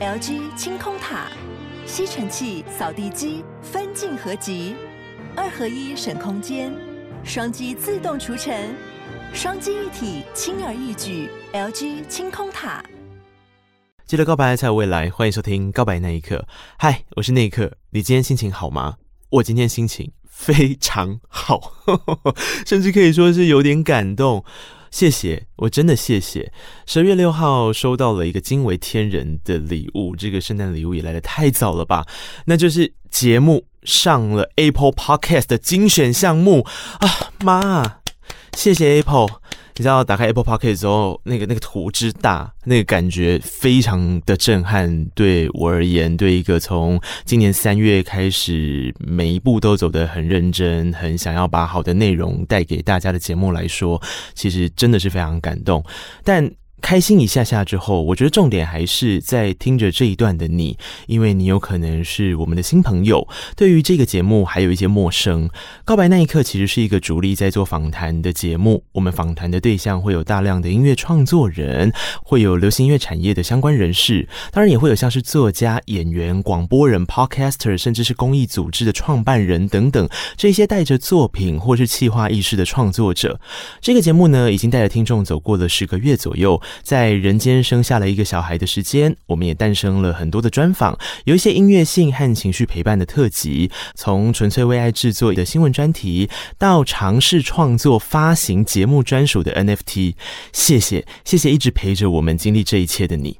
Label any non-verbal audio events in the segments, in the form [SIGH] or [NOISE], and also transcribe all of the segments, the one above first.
LG 清空塔，吸尘器、扫地机分镜合集，二合一省空间，双击自动除尘，双击一体轻而易举。LG 清空塔。记得告白才有未来，欢迎收听《告白那一刻》。嗨，我是那一刻，你今天心情好吗？我今天心情非常好，[LAUGHS] 甚至可以说是有点感动。谢谢，我真的谢谢。十月六号收到了一个惊为天人的礼物，这个圣诞礼物也来的太早了吧？那就是节目上了 Apple Podcast 的精选项目啊！妈，谢谢 Apple。你知道打开 Apple Pocket 之后，那个那个图之大，那个感觉非常的震撼。对我而言，对一个从今年三月开始每一步都走得很认真、很想要把好的内容带给大家的节目来说，其实真的是非常感动。但开心一下下之后，我觉得重点还是在听着这一段的你，因为你有可能是我们的新朋友，对于这个节目还有一些陌生。告白那一刻其实是一个主力在做访谈的节目，我们访谈的对象会有大量的音乐创作人，会有流行音乐产业的相关人士，当然也会有像是作家、演员、广播人、podcaster，甚至是公益组织的创办人等等，这些带着作品或是企划意识的创作者。这个节目呢，已经带着听众走过了十个月左右。在人间生下了一个小孩的时间，我们也诞生了很多的专访，有一些音乐性和情绪陪伴的特辑，从纯粹为爱制作的新闻专题，到尝试创作发行节目专属的 NFT。谢谢，谢谢一直陪着我们经历这一切的你。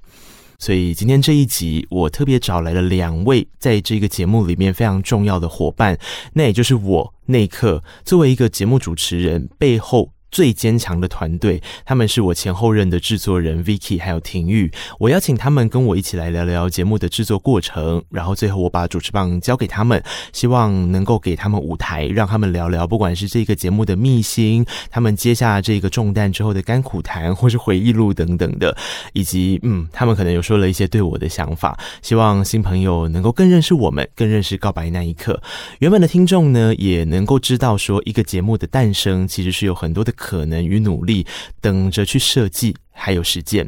所以今天这一集，我特别找来了两位在这个节目里面非常重要的伙伴，那也就是我内克作为一个节目主持人背后。最坚强的团队，他们是我前后任的制作人 Vicky 还有廷玉。我邀请他们跟我一起来聊聊节目的制作过程，然后最后我把主持棒交给他们，希望能够给他们舞台，让他们聊聊，不管是这个节目的秘辛，他们接下这个重担之后的甘苦谈，或是回忆录等等的，以及嗯，他们可能有说了一些对我的想法，希望新朋友能够更认识我们，更认识告白那一刻。原本的听众呢，也能够知道说，一个节目的诞生其实是有很多的。可能与努力，等着去设计，还有实践。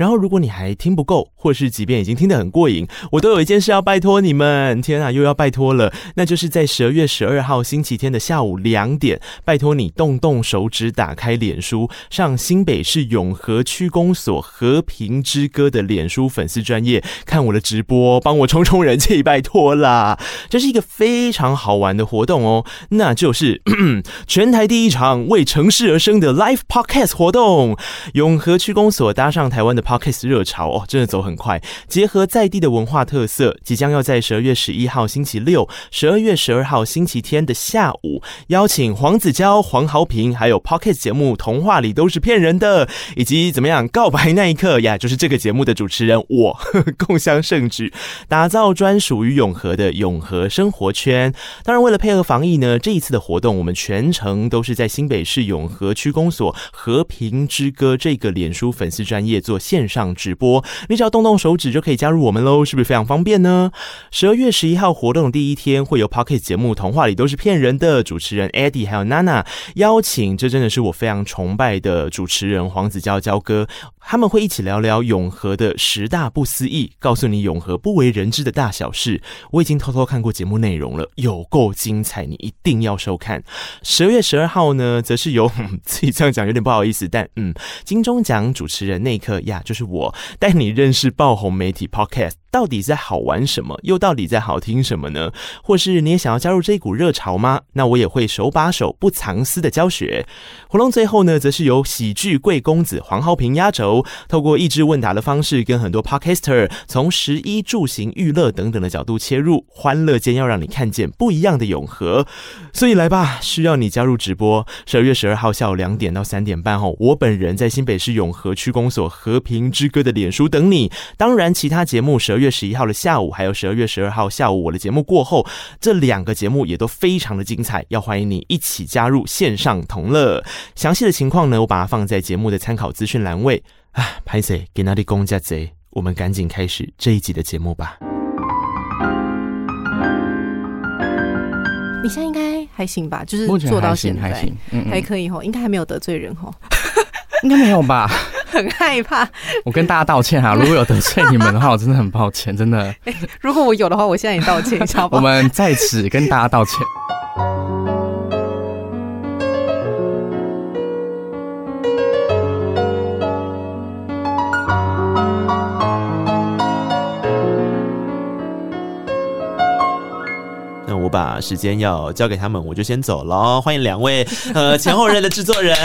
然后，如果你还听不够，或是即便已经听得很过瘾，我都有一件事要拜托你们。天啊，又要拜托了，那就是在十二月十二号星期天的下午两点，拜托你动动手指，打开脸书，上新北市永和区公所和平之歌的脸书粉丝专页看我的直播，帮我冲冲人气，拜托啦！这是一个非常好玩的活动哦，那就是咳 [CLEARS THROAT] 咳全台第一场为城市而生的 Live Podcast 活动，永和区公所搭上台湾的。Podcast 热潮哦，真的走很快。结合在地的文化特色，即将要在十二月十一号星期六、十二月十二号星期天的下午，邀请黄子佼、黄豪平，还有 Podcast 节目《童话里都是骗人的》，以及怎么样告白那一刻呀，就是这个节目的主持人我呵呵 [LAUGHS] 共襄盛举，打造专属于永和的永和生活圈。当然，为了配合防疫呢，这一次的活动我们全程都是在新北市永和区公所和平之歌这个脸书粉丝专业做线。线上直播，你只要动动手指就可以加入我们喽，是不是非常方便呢？十二月十一号活动的第一天，会有 Pocket 节目《童话里都是骗人的》主持人 Eddie 还有 Nana 邀请，这真的是我非常崇拜的主持人黄子佼佼哥，他们会一起聊聊永和的十大不思议，告诉你永和不为人知的大小事。我已经偷偷看过节目内容了，有够精彩，你一定要收看。十二月十二号呢，则是由自己这样讲有点不好意思，但嗯，金钟奖主持人内克呀。就是我带你认识爆红媒体 Podcast。到底在好玩什么？又到底在好听什么呢？或是你也想要加入这股热潮吗？那我也会手把手、不藏私的教学。活动最后呢，则是由喜剧贵公子黄浩平压轴，透过益智问答的方式，跟很多 Podcaster 从食衣住行娱乐等等的角度切入，欢乐间要让你看见不一样的永和。所以来吧，需要你加入直播。十二月十二号下午两点到三点半后，我本人在新北市永和区公所和平之歌的脸书等你。当然，其他节目十月十一号的下午，还有十二月十二号下午，我的节目过后，这两个节目也都非常的精彩，要欢迎你一起加入线上同乐。详细的情况呢，我把它放在节目的参考资讯栏位。啊，拍谢给那里公家贼，我们赶紧开始这一集的节目吧。你现在应该还行吧？就是做到现在还，还，还可以吼，应该还没有得罪人吼，[LAUGHS] 应该没有吧？很害怕。[LAUGHS] 我跟大家道歉哈，[LAUGHS] 如果有得罪你们的话，我真的很抱歉，真的。欸、[LAUGHS] 如果我有的话，我现在也道歉一下？我们在此跟大家道歉。把时间要交给他们，我就先走了。[LAUGHS] 欢迎两位呃前后任的制作人。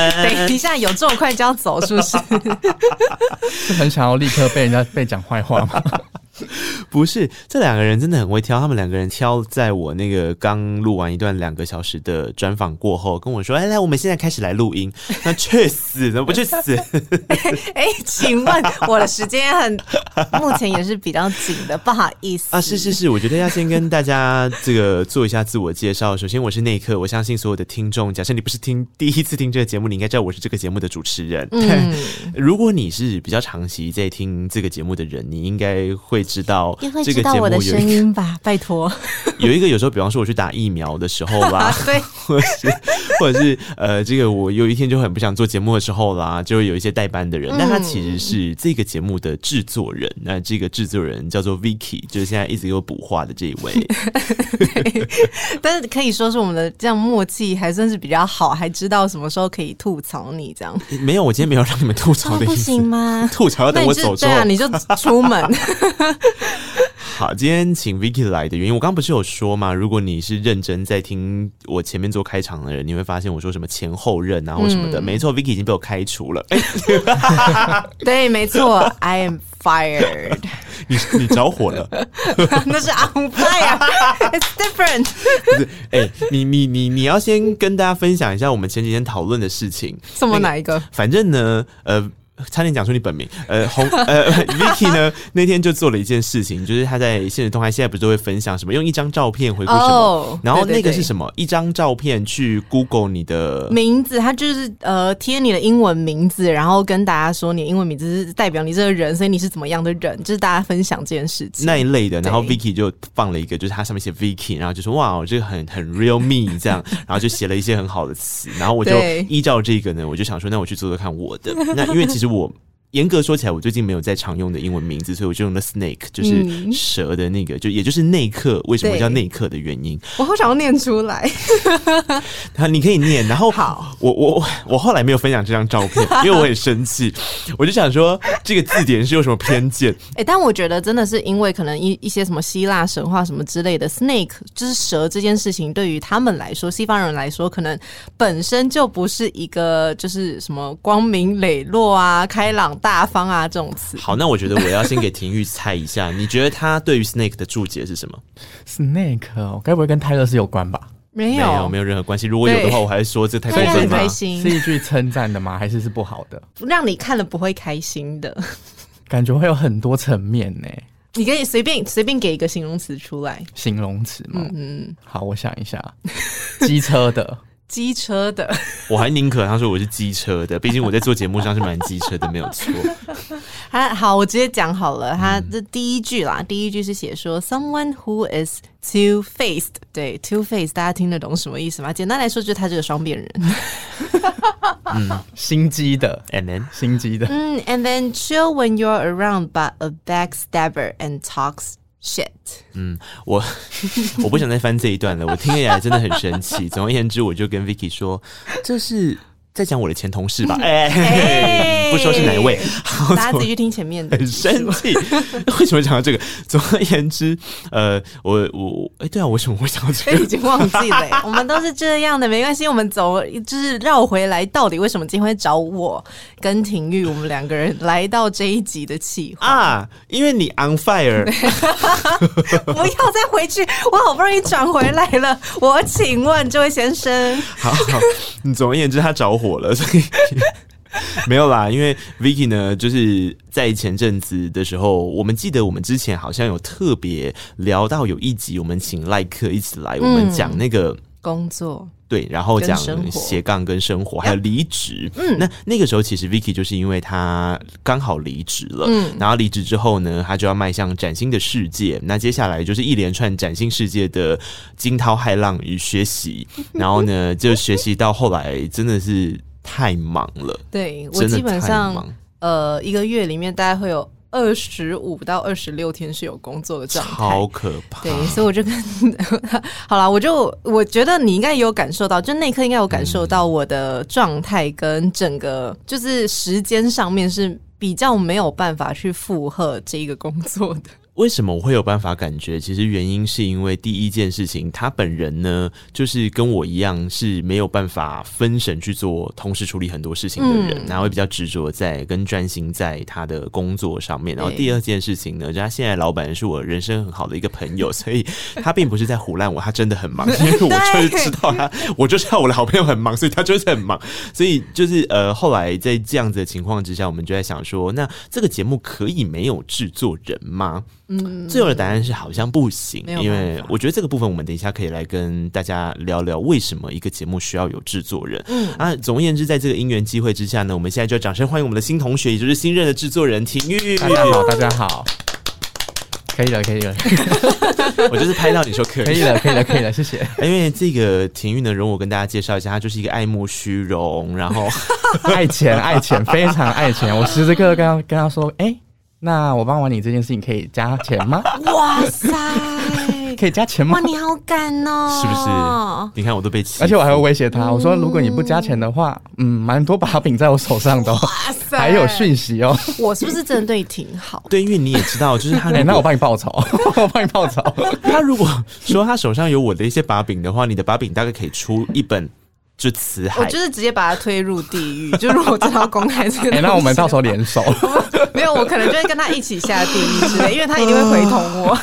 等一下，有这么快就要走，是不是？[LAUGHS] 是很想要立刻被人家被讲坏话吗？[LAUGHS] 不是，这两个人真的很会挑。他们两个人挑在我那个刚录完一段两个小时的专访过后，跟我说：“哎，来，我们现在开始来录音。”那去死，怎么不去死？[LAUGHS] 哎、欸，请问我的时间很目前也是比较紧的，不好意思 [LAUGHS] 啊。是是是，我觉得要先跟大家这个做一下自我介绍。首先，我是内克，我相信所有的听众，假设你不是听第一次听这个节目，你应该知道我是这个节目的主持人。嗯，如果你是比较长期在听这个节目的人，你应该会。知道这个节目的声音吧？拜托，[LAUGHS] 有一个有时候，比方说我去打疫苗的时候吧，[LAUGHS] 对，[LAUGHS] 或者是或者是呃，这个我有一天就很不想做节目的时候啦，就会有一些代班的人，但他其实是这个节目的制作人。那这个制作人叫做 Vicky，就是现在一直给我补话的这一位。但是可以说是我们的这样默契还算是比较好，还知道什么时候可以吐槽你这样。没有，我今天没有让你们吐槽的意思，不行吗？吐槽要等我走之后，对啊，你就出门。[LAUGHS] 好，今天请 Vicky 来的原因，我刚刚不是有说吗？如果你是认真在听我前面做开场的人，你会发现我说什么前后任啊或什么的。嗯、没错，Vicky 已经被我开除了。[LAUGHS] 对，没错，I am fired。[LAUGHS] 你你着火了？那是 on fire，it's different。不是，哎、欸，你你你你要先跟大家分享一下我们前几天讨论的事情。什么哪一个？那个、反正呢，呃。差点讲出你本名，呃，[LAUGHS] 红，呃，[LAUGHS] Vicky 呢那天就做了一件事情，就是他在现实动态现在不是都会分享什么用一张照片回顾什么，oh, 然后那个是什么？对对对，一张照片去 Google 你的名字，他就是呃贴你的英文名字，然后跟大家说你的英文名字是代表你这个人，所以你是怎么样的人，就是大家分享这件事情那一类的。然后 Vicky 就放了一个，就是他上面写 Vicky，然后就说哇，我这个很很 real me 这样，[LAUGHS] 然后就写了一些很好的词，然后我就依照这个呢，我就想说，那我去做做看我的。那因为其实我。严格说起来，我最近没有在常用的英文名字，所以我就用了 Snake，就是蛇的那个，嗯、就也就是内克。为什么叫内克的原因？我好想要念出来。[LAUGHS] 好，你可以念。然后，好，我我我后来没有分享这张照片，因为我很生气。[LAUGHS] 我就想说，这个字典是有什么偏见？哎、欸，但我觉得真的是因为可能一一些什么希腊神话什么之类的，Snake 就是蛇这件事情，对于他们来说，西方人来说，可能本身就不是一个就是什么光明磊落啊、开朗。大方啊，这种词。好，那我觉得我要先给廷玉猜一下，你觉得他对于 Snake 的注解是什么？Snake 哦，该不会跟泰勒斯有关吧？没有，没有，没有任何关系。如果有的话，我还是说这太过分了。开心是一句称赞的吗？还是是不好的？让你看了不会开心的，感觉会有很多层面呢。你可以随便随便给一个形容词出来。形容词吗？嗯，好，我想一下，机车的。机车的，我还宁可他说我是机车的，毕竟我在做节目上是蛮机车的，没有错。他好，我直接讲好了，他这第一句啦，嗯、第一句是写说 someone who is two-faced，对，two-faced，大家听得懂什么意思吗？简单来说，就是他这个双面人。嗯，心机的，and then 心机的，嗯，and then chill when you're around, but a backstabber and talks shit。嗯，我 [LAUGHS] 我不想再翻这一段了，我听起来真的很生气。总而言之，我就跟 Vicky 说，这是。在讲我的前同事吧，[LAUGHS] 哎、欸，不说是哪一位，大家 [LAUGHS] 自己去听前面的。很生气，[LAUGHS] 为什么讲到这个？总而言之，呃，我我哎、欸，对啊，为什么会讲到这个？已经忘记了。我们都是这样的，没关系，我们走，就是绕回来，到底为什么今天会找我跟廷玉，我们两个人来到这一集的企划啊？因为你 on fire，不要再回去，我好不容易转回来了。我请问这位先生，好好，你总而言之，他找火。火了，[LAUGHS] 所以没有啦。因为 Vicky 呢，就是在前阵子的时候，我们记得我们之前好像有特别聊到有一集，我们请赖克一起来，我们讲那个、嗯、工作。对，然后讲斜杠跟生活，还有离职。嗯，那那个时候其实 Vicky 就是因为他刚好离职了，嗯，然后离职之后呢，他就要迈向崭新的世界。那接下来就是一连串崭新世界的惊涛骇浪与学习。然后呢，就学习到后来真的是太忙了。对，我基本上。呃一个月里面大概会有二十五到二十六天是有工作的状态，好可怕。对，所以我就跟 [LAUGHS] 好了，我就我觉得你应该也有感受到，就那一刻应该有感受到我的状态跟整个就是时间上面是比较没有办法去负荷这一个工作的。为什么我会有办法感觉？其实原因是因为第一件事情，他本人呢，就是跟我一样是没有办法分神去做，同时处理很多事情的人，嗯、然后会比较执着在跟专心在他的工作上面。然后第二件事情呢，就他现在老板是我人生很好的一个朋友，[LAUGHS] 所以他并不是在胡乱我，他真的很忙，[LAUGHS] 因为我就是知道他，我就知道我的好朋友很忙，所以他就是很忙。所以就是呃，后来在这样子的情况之下，我们就在想说，那这个节目可以没有制作人吗？嗯，最后的答案是好像不行，因为我觉得这个部分我们等一下可以来跟大家聊聊为什么一个节目需要有制作人。嗯啊，总而言之，在这个因缘机会之下呢，我们现在就要掌声欢迎我们的新同学，也就是新任的制作人廷玉。大家好，大家好，可以了，可以了。我就是拍到你说可以，可以了，可以了，可以了，谢谢。[LAUGHS] 因为这个廷玉呢，容我跟大家介绍一下，他就是一个爱慕虚荣，然后 [LAUGHS] [LAUGHS] 爱钱，爱钱，非常爱钱。我时时刻刻跟他跟他说，哎、欸。那我帮完你这件事情可以加钱吗？哇塞，可以加钱吗？哇，你好敢哦！是不是？你看我都被气，而且我还会威胁他，我说如果你不加钱的话，嗯，蛮多把柄在我手上的，哇塞，还有讯息哦。我是不是真的对你挺好？对，因为你也知道，就是他，[LAUGHS] 那我帮你报仇，[LAUGHS] 我帮你报仇。他如果说他手上有我的一些把柄的话，你的把柄大概可以出一本。就辞海，我就是直接把他推入地狱。[LAUGHS] 就如果真的要公开这个，[LAUGHS] 哎、欸，那我们到时候联手。[LAUGHS] 没有，我可能就会跟他一起下地狱之类，因为他一定会回头我。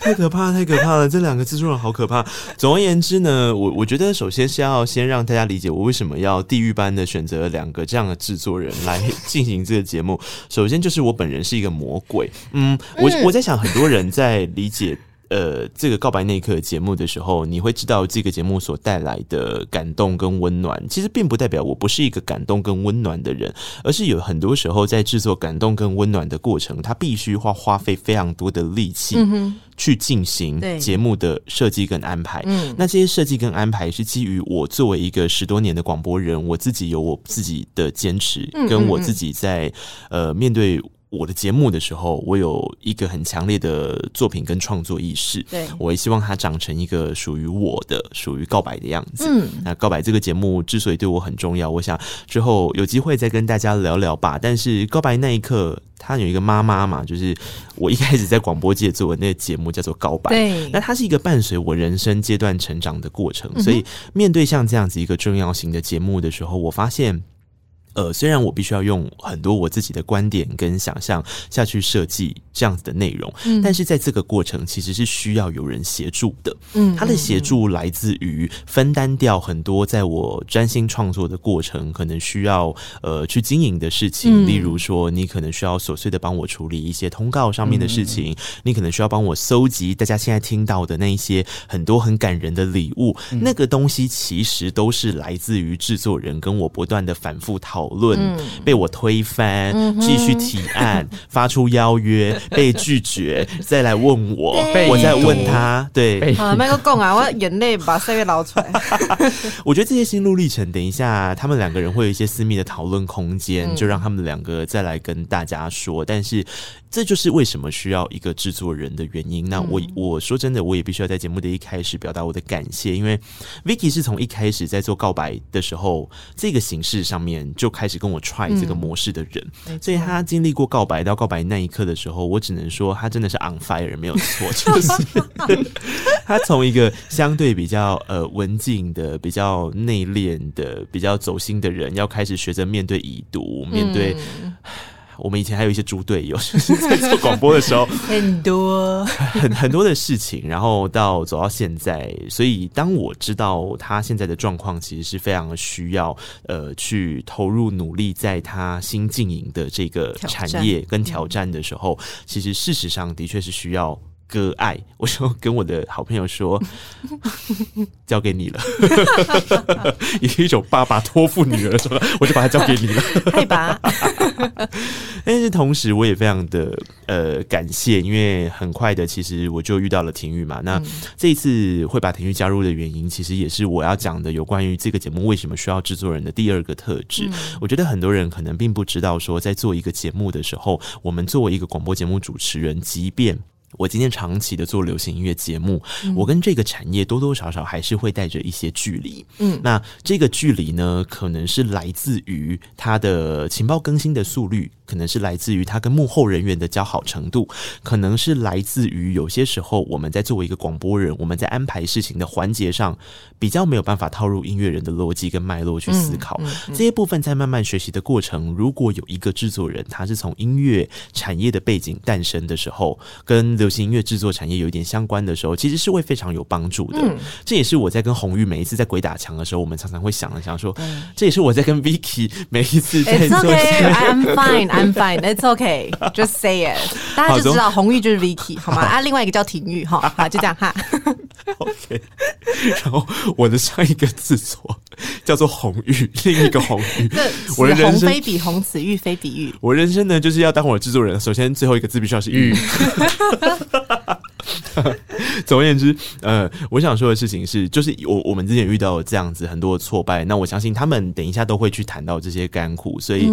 太可怕，太可怕了！这两个制作人好可怕。总而言之呢，我我觉得首先是要先让大家理解我为什么要地狱般的选择两个这样的制作人来进行这个节目。首先就是我本人是一个魔鬼。嗯，我我在想很多人在理解。呃，这个告白那一刻节目的时候，你会知道这个节目所带来的感动跟温暖，其实并不代表我不是一个感动跟温暖的人，而是有很多时候在制作感动跟温暖的过程，他必须花花费非常多的力气去进行节目的设计跟安排。嗯，那这些设计跟安排是基于我作为一个十多年的广播人，我自己有我自己的坚持，跟我自己在呃面对。我的节目的时候，我有一个很强烈的作品跟创作意识。对，我也希望它长成一个属于我的、属于告白的样子。嗯，那告白这个节目之所以对我很重要，我想之后有机会再跟大家聊聊吧。但是告白那一刻，它有一个妈妈嘛，就是我一开始在广播界做的那个节目叫做《告白》。对，那它是一个伴随我人生阶段成长的过程。所以面对像这样子一个重要型的节目的时候，我发现。呃，虽然我必须要用很多我自己的观点跟想象下去设计这样子的内容，嗯，但是在这个过程其实是需要有人协助的。嗯，他的协助来自于分担掉很多在我专心创作的过程可能需要呃去经营的事情，例如说你可能需要琐碎的帮我处理一些通告上面的事情，你可能需要帮我搜集大家现在听到的那一些很多很感人的礼物，那个东西其实都是来自于制作人跟我不断的反复讨。讨论被我推翻，继续提案，[LAUGHS] 发出邀约，被拒绝，再来问我，我再问他，对，麦克共啊，我眼泪把岁月捞出来。[LAUGHS] 我觉得这些心路历程，等一下他们两个人会有一些私密的讨论空间，就让他们两个再来跟大家说。但是。这就是为什么需要一个制作人的原因。那我我说真的，我也必须要在节目的一开始表达我的感谢，因为 Vicky 是从一开始在做告白的时候，这个形式上面就开始跟我 try 这个模式的人，嗯、所以他经历过告白到告白那一刻的时候，我只能说他真的是 on fire，没有错，[LAUGHS] 就是。他从一个相对比较呃文静的、比较内敛的、比较走心的人，要开始学着面对已读，面对。嗯我们以前还有一些猪队友，[LAUGHS] 就是在做广播的时候，[LAUGHS] 很多。[LAUGHS] 很很多的事情，然后到走到现在，所以当我知道他现在的状况其实是非常需要呃去投入努力，在他新经营的这个产业跟挑战的时候，其实事实上的确是需要割爱，我就跟我的好朋友说，[LAUGHS] 交给你了，[LAUGHS] 以一种爸爸托付女儿的时候，我就把它交给你了。[LAUGHS] 但是同时，我也非常的呃感谢，因为很快的，其实我就遇到了婷玉嘛。那这一次会把婷玉加入的原因，其实也是我要讲的有关于这个节目为什么需要制作人的第二个特质。我觉得很多人可能并不知道，说在做一个节目的时候，我们作为一个广播节目主持人，即便我今天长期的做流行音乐节目，嗯、我跟这个产业多多少少还是会带着一些距离。嗯，那这个距离呢，可能是来自于它的情报更新的速率。可能是来自于他跟幕后人员的交好程度，可能是来自于有些时候我们在作为一个广播人，我们在安排事情的环节上比较没有办法套入音乐人的逻辑跟脉络去思考。嗯嗯嗯、这些部分在慢慢学习的过程，如果有一个制作人他是从音乐产业的背景诞生的时候，跟流行音乐制作产业有一点相关的时候，其实是会非常有帮助的。嗯、这也是我在跟红玉每一次在鬼打墙的时候，我们常常会想了想说，嗯、这也是我在跟 Vicky 每一次在做。Okay, I'm fine. I'm fine. It's okay. Just say it. 大家就知道红玉就是 Vicky 好吗？啊，另外一个叫婷玉哈，好，[LAUGHS] 就这样哈。OK。然后我的上一个字错叫做红玉，另一个红玉。我的人生非比红，此玉非比玉。我人生呢，就是要当我的制作人。首先，最后一个字必须要是玉。[LAUGHS] [LAUGHS] 总而言之，呃，我想说的事情是，就是我我们之前遇到这样子很多的挫败，那我相信他们等一下都会去谈到这些甘苦，所以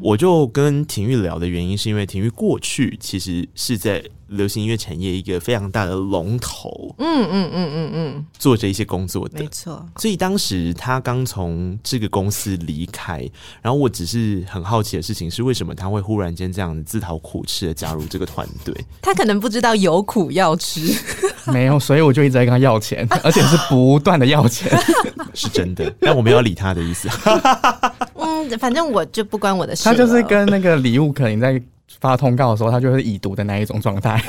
我就跟廷玉聊的原因，是因为廷玉过去其实是在。流行音乐产业一个非常大的龙头，嗯嗯嗯嗯嗯，做着一些工作的，没错。所以当时他刚从这个公司离开，然后我只是很好奇的事情是，为什么他会忽然间这样自讨苦吃的加入这个团队？[LAUGHS] 他可能不知道有苦要吃，[LAUGHS] 没有，所以我就一直在跟他要钱，而且是不断的要钱，[LAUGHS] 是真的。但我没有理他的意思。嗯，反正我就不关我的事。他就是跟那个礼物可能在。发通告的时候，他就是已读的那一种状态。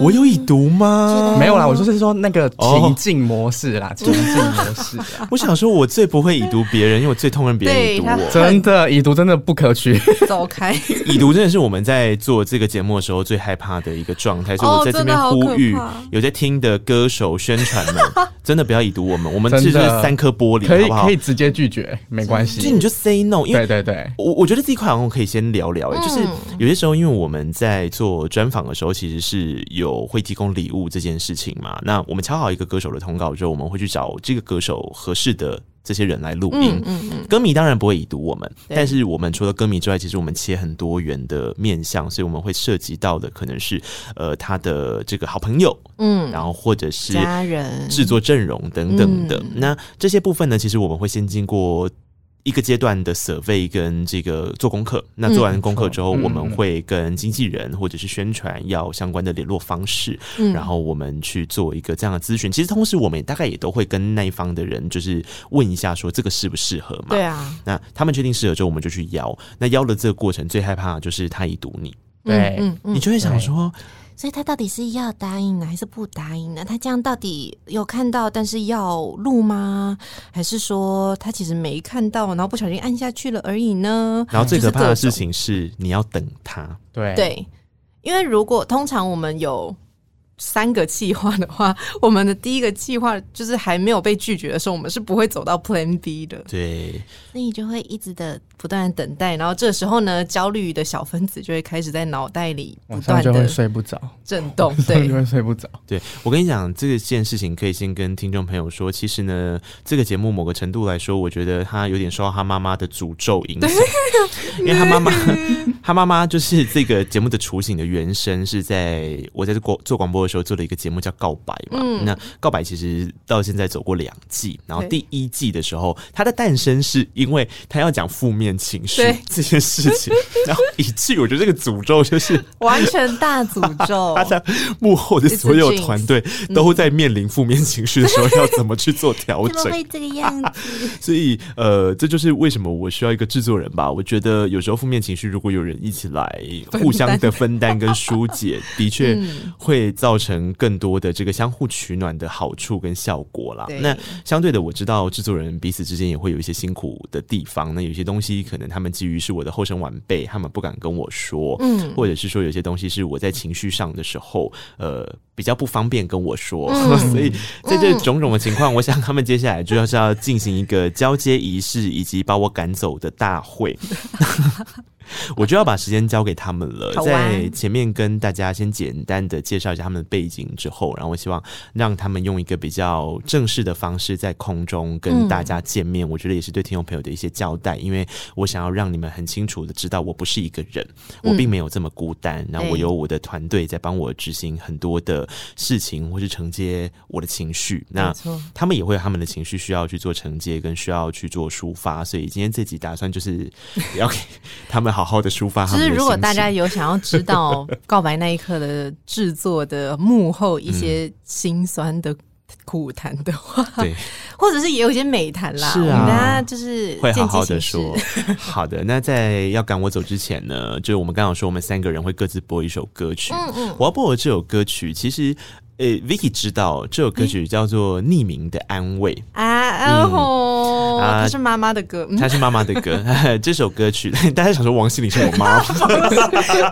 我有已读吗？没有啦，我说是说那个情境模式啦，[LAUGHS] 情境模式。[LAUGHS] 我想说，我最不会已读别人，因为我最痛恨别人已读我。真的，已读真的不可取。走开！[LAUGHS] 已读真的是我们在做这个节目的时候最害怕的一个状态，所以我在这边呼吁有在听的歌手宣传们，真的不要已读我们。我们这是三颗玻璃，可以可以直接拒绝，没关系。就你就 say no，因为对对对，我我觉得这一块好像可以先聊聊。就是有些时候，因为我们在做专访的时候，其实是有。会提供礼物这件事情嘛？那我们敲好一个歌手的通告之后，我们会去找这个歌手合适的这些人来录音。嗯嗯，歌迷当然不会已读我们，但是我们除了歌迷之外，其实我们切很多元的面向，所以我们会涉及到的可能是呃他的这个好朋友，嗯，然后或者是家人、制作阵容等等的。那这些部分呢，其实我们会先经过。一个阶段的 survey 跟这个做功课，那做完功课之后，我们会跟经纪人或者是宣传要相关的联络方式，嗯、然后我们去做一个这样的咨询。其实同时，我们大概也都会跟那一方的人就是问一下，说这个适不适合嘛？对啊。那他们确定适合之后，我们就去邀。那邀的这个过程最害怕的就是他已读你，对，你就会想说。所以他到底是要答应呢，还是不答应呢？他这样到底有看到，但是要录吗？还是说他其实没看到，然后不小心按下去了而已呢？然后最可怕的事情是，你要等他。对对，因为如果通常我们有。三个计划的话，我们的第一个计划就是还没有被拒绝的时候，我们是不会走到 Plan B 的。对，那你就会一直的不断的等待，然后这时候呢，焦虑的小分子就会开始在脑袋里不断的睡不着，震动，[LAUGHS] 对，就会睡不着。对，我跟你讲，这个件事情可以先跟听众朋友说，其实呢，这个节目某个程度来说，我觉得他有点受到他妈妈的诅咒影响，对。因为他妈妈，[LAUGHS] 他妈妈就是这个节目的雏形的原声是在我在这广做广播的时候做了一个节目叫《告白》嘛，嗯、那《告白》其实到现在走过两季，然后第一季的时候，它的诞生是因为他要讲负面情绪这件事情，然后以至于我觉得这个诅咒就是 [LAUGHS] 完全大诅咒。[LAUGHS] 他在幕后的所有团队都在面临负面情绪的时候，要怎么去做调整？[LAUGHS] 怎么会这个样子？所以呃，这就是为什么我需要一个制作人吧。我觉得有时候负面情绪如果有人一起来互相的分担跟疏解，的确会造成。更多的这个相互取暖的好处跟效果啦。那相对的，我知道制作人彼此之间也会有一些辛苦的地方。那有些东西西，可能他们基于是我的后生晚辈，他们不敢跟我说，嗯，或者是说有些东西是我在情绪上的时候，呃，比较不方便跟我说，嗯、[LAUGHS] 所以在这种种的情况，嗯、我想他们接下来就要是要进行一个交接仪式，以及把我赶走的大会。[LAUGHS] [LAUGHS] 我就要把时间交给他们了，在前面跟大家先简单的介绍一下他们的背景之后，然后我希望让他们用一个比较正式的方式在空中跟大家见面。我觉得也是对听众朋友的一些交代，因为我想要让你们很清楚的知道，我不是一个人，我并没有这么孤单。然后我有我的团队在帮我执行很多的事情，或是承接我的情绪。那他们也会有他们的情绪需要去做承接，跟需要去做抒发。所以今天这集打算就是 [LAUGHS] 要给他们好。好好的抒发。其实，如果大家有想要知道 [LAUGHS]《告白那一刻》的制作的幕后一些辛酸的苦谈的话，对，或者是也有一些美谈啦，是啊，大家就是会好好的说。好的，那在要赶我走之前呢，就是我们刚刚说，我们三个人会各自播一首歌曲。嗯嗯，我要播的这首歌曲，其实。诶、欸、Vicky 知道这首歌曲叫做《匿名的安慰》啊，然后它是妈妈的歌，它是妈妈的歌。[LAUGHS] [LAUGHS] 这首歌曲，[LAUGHS] 大家想说王心凌是我妈吗？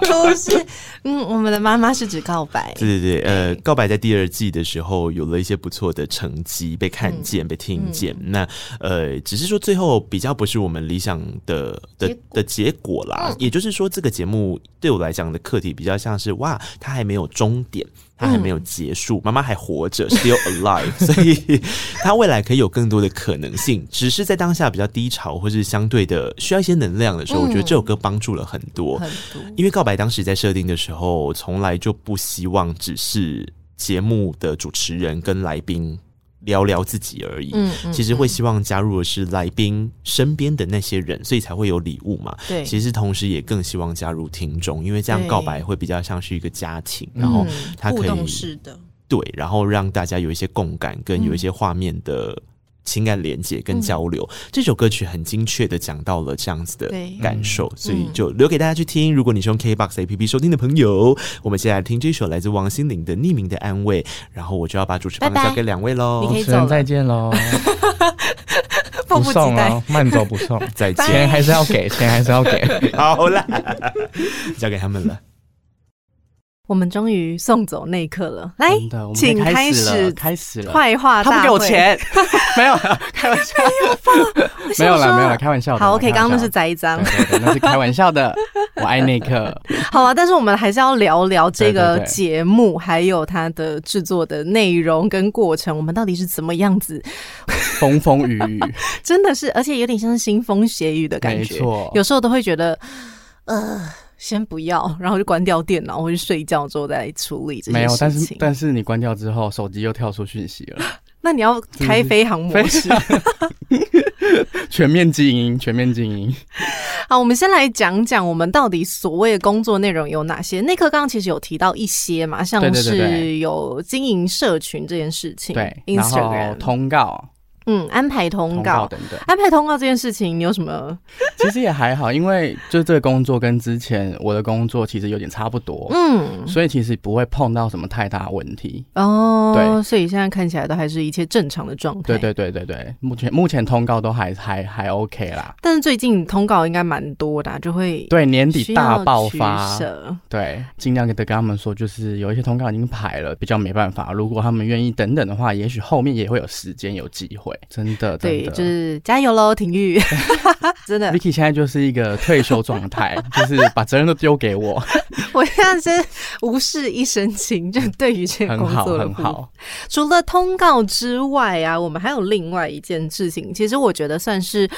不是，嗯，我们的妈妈是指告白。对对对，呃，告白在第二季的时候有了一些不错的成绩，被看见、嗯、被听见。嗯、那呃，只是说最后比较不是我们理想的的的结果啦。嗯、也就是说，这个节目对我来讲的课题比较像是哇，它还没有终点。他还没有结束，妈妈、嗯、还活着，still alive，[LAUGHS] 所以他未来可以有更多的可能性。只是在当下比较低潮或是相对的需要一些能量的时候，嗯、我觉得这首歌帮助了很多。很多，因为告白当时在设定的时候，从来就不希望只是节目的主持人跟来宾。聊聊自己而已，嗯，嗯，其实会希望加入的是来宾身边的那些人，所以才会有礼物嘛。对，其实同时也更希望加入听众，因为这样告白会比较像是一个家庭，然后他可以，嗯、是的，对，然后让大家有一些共感，跟有一些画面的。嗯情感连接跟交流，嗯、这首歌曲很精确的讲到了这样子的感受，所以就留给大家去听。如果你是用 KBox APP 收听的朋友，我们现在听这首来自王心凌的《匿名的安慰》，然后我就要把主持棒交给两位喽。你可以走，再见喽，[LAUGHS] 不送了，慢走不送，[LAUGHS] 再见，钱还是要给，钱还是要给，[LAUGHS] 好啦，交给他们了。我们终于送走那一刻了，来，请开始，开始了，坏话他不给我钱，[LAUGHS] 没有，开玩笑，没有了，没有了，开玩笑的。好，OK，刚刚那是栽赃，那是开玩笑的，[LAUGHS] 我爱那一刻。好啊，但是我们还是要聊聊这个节目，还有它的制作的内容跟过程，我们到底是怎么样子，风风雨雨，[LAUGHS] 真的是，而且有点像是腥风血雨的感觉，没错，有时候都会觉得，呃。先不要，[LAUGHS] 然后就关掉电脑，或者睡觉之后再处理这些事情。没有，但是但是你关掉之后，手机又跳出讯息了。[LAUGHS] 那你要开飞航模式，[LAUGHS] 全面静音，全面静音。好，我们先来讲讲我们到底所谓的工作内容有哪些。内克刚刚其实有提到一些嘛，像是有经营社群这件事情，对然后通告。嗯，安排通告，安排通告这件事情，你有什么？[LAUGHS] 其实也还好，因为就这个工作跟之前我的工作其实有点差不多，嗯，所以其实不会碰到什么太大问题哦。对，所以现在看起来都还是一切正常的状态。对对对对对，目前目前通告都还还还 OK 啦。但是最近通告应该蛮多的，就会对年底大爆发，对，尽量给跟他们说，就是有一些通告已经排了，比较没办法。如果他们愿意等等的话，也许后面也会有时间有机会。真的，对，就是加油喽，廷玉，[LAUGHS] 真的。Vicky 现在就是一个退休状态，[LAUGHS] 就是把责任都丢给我。[LAUGHS] 我现在是无事一身轻，就对于这个工作很好。很好。除了通告之外啊，我们还有另外一件事情，其实我觉得算是。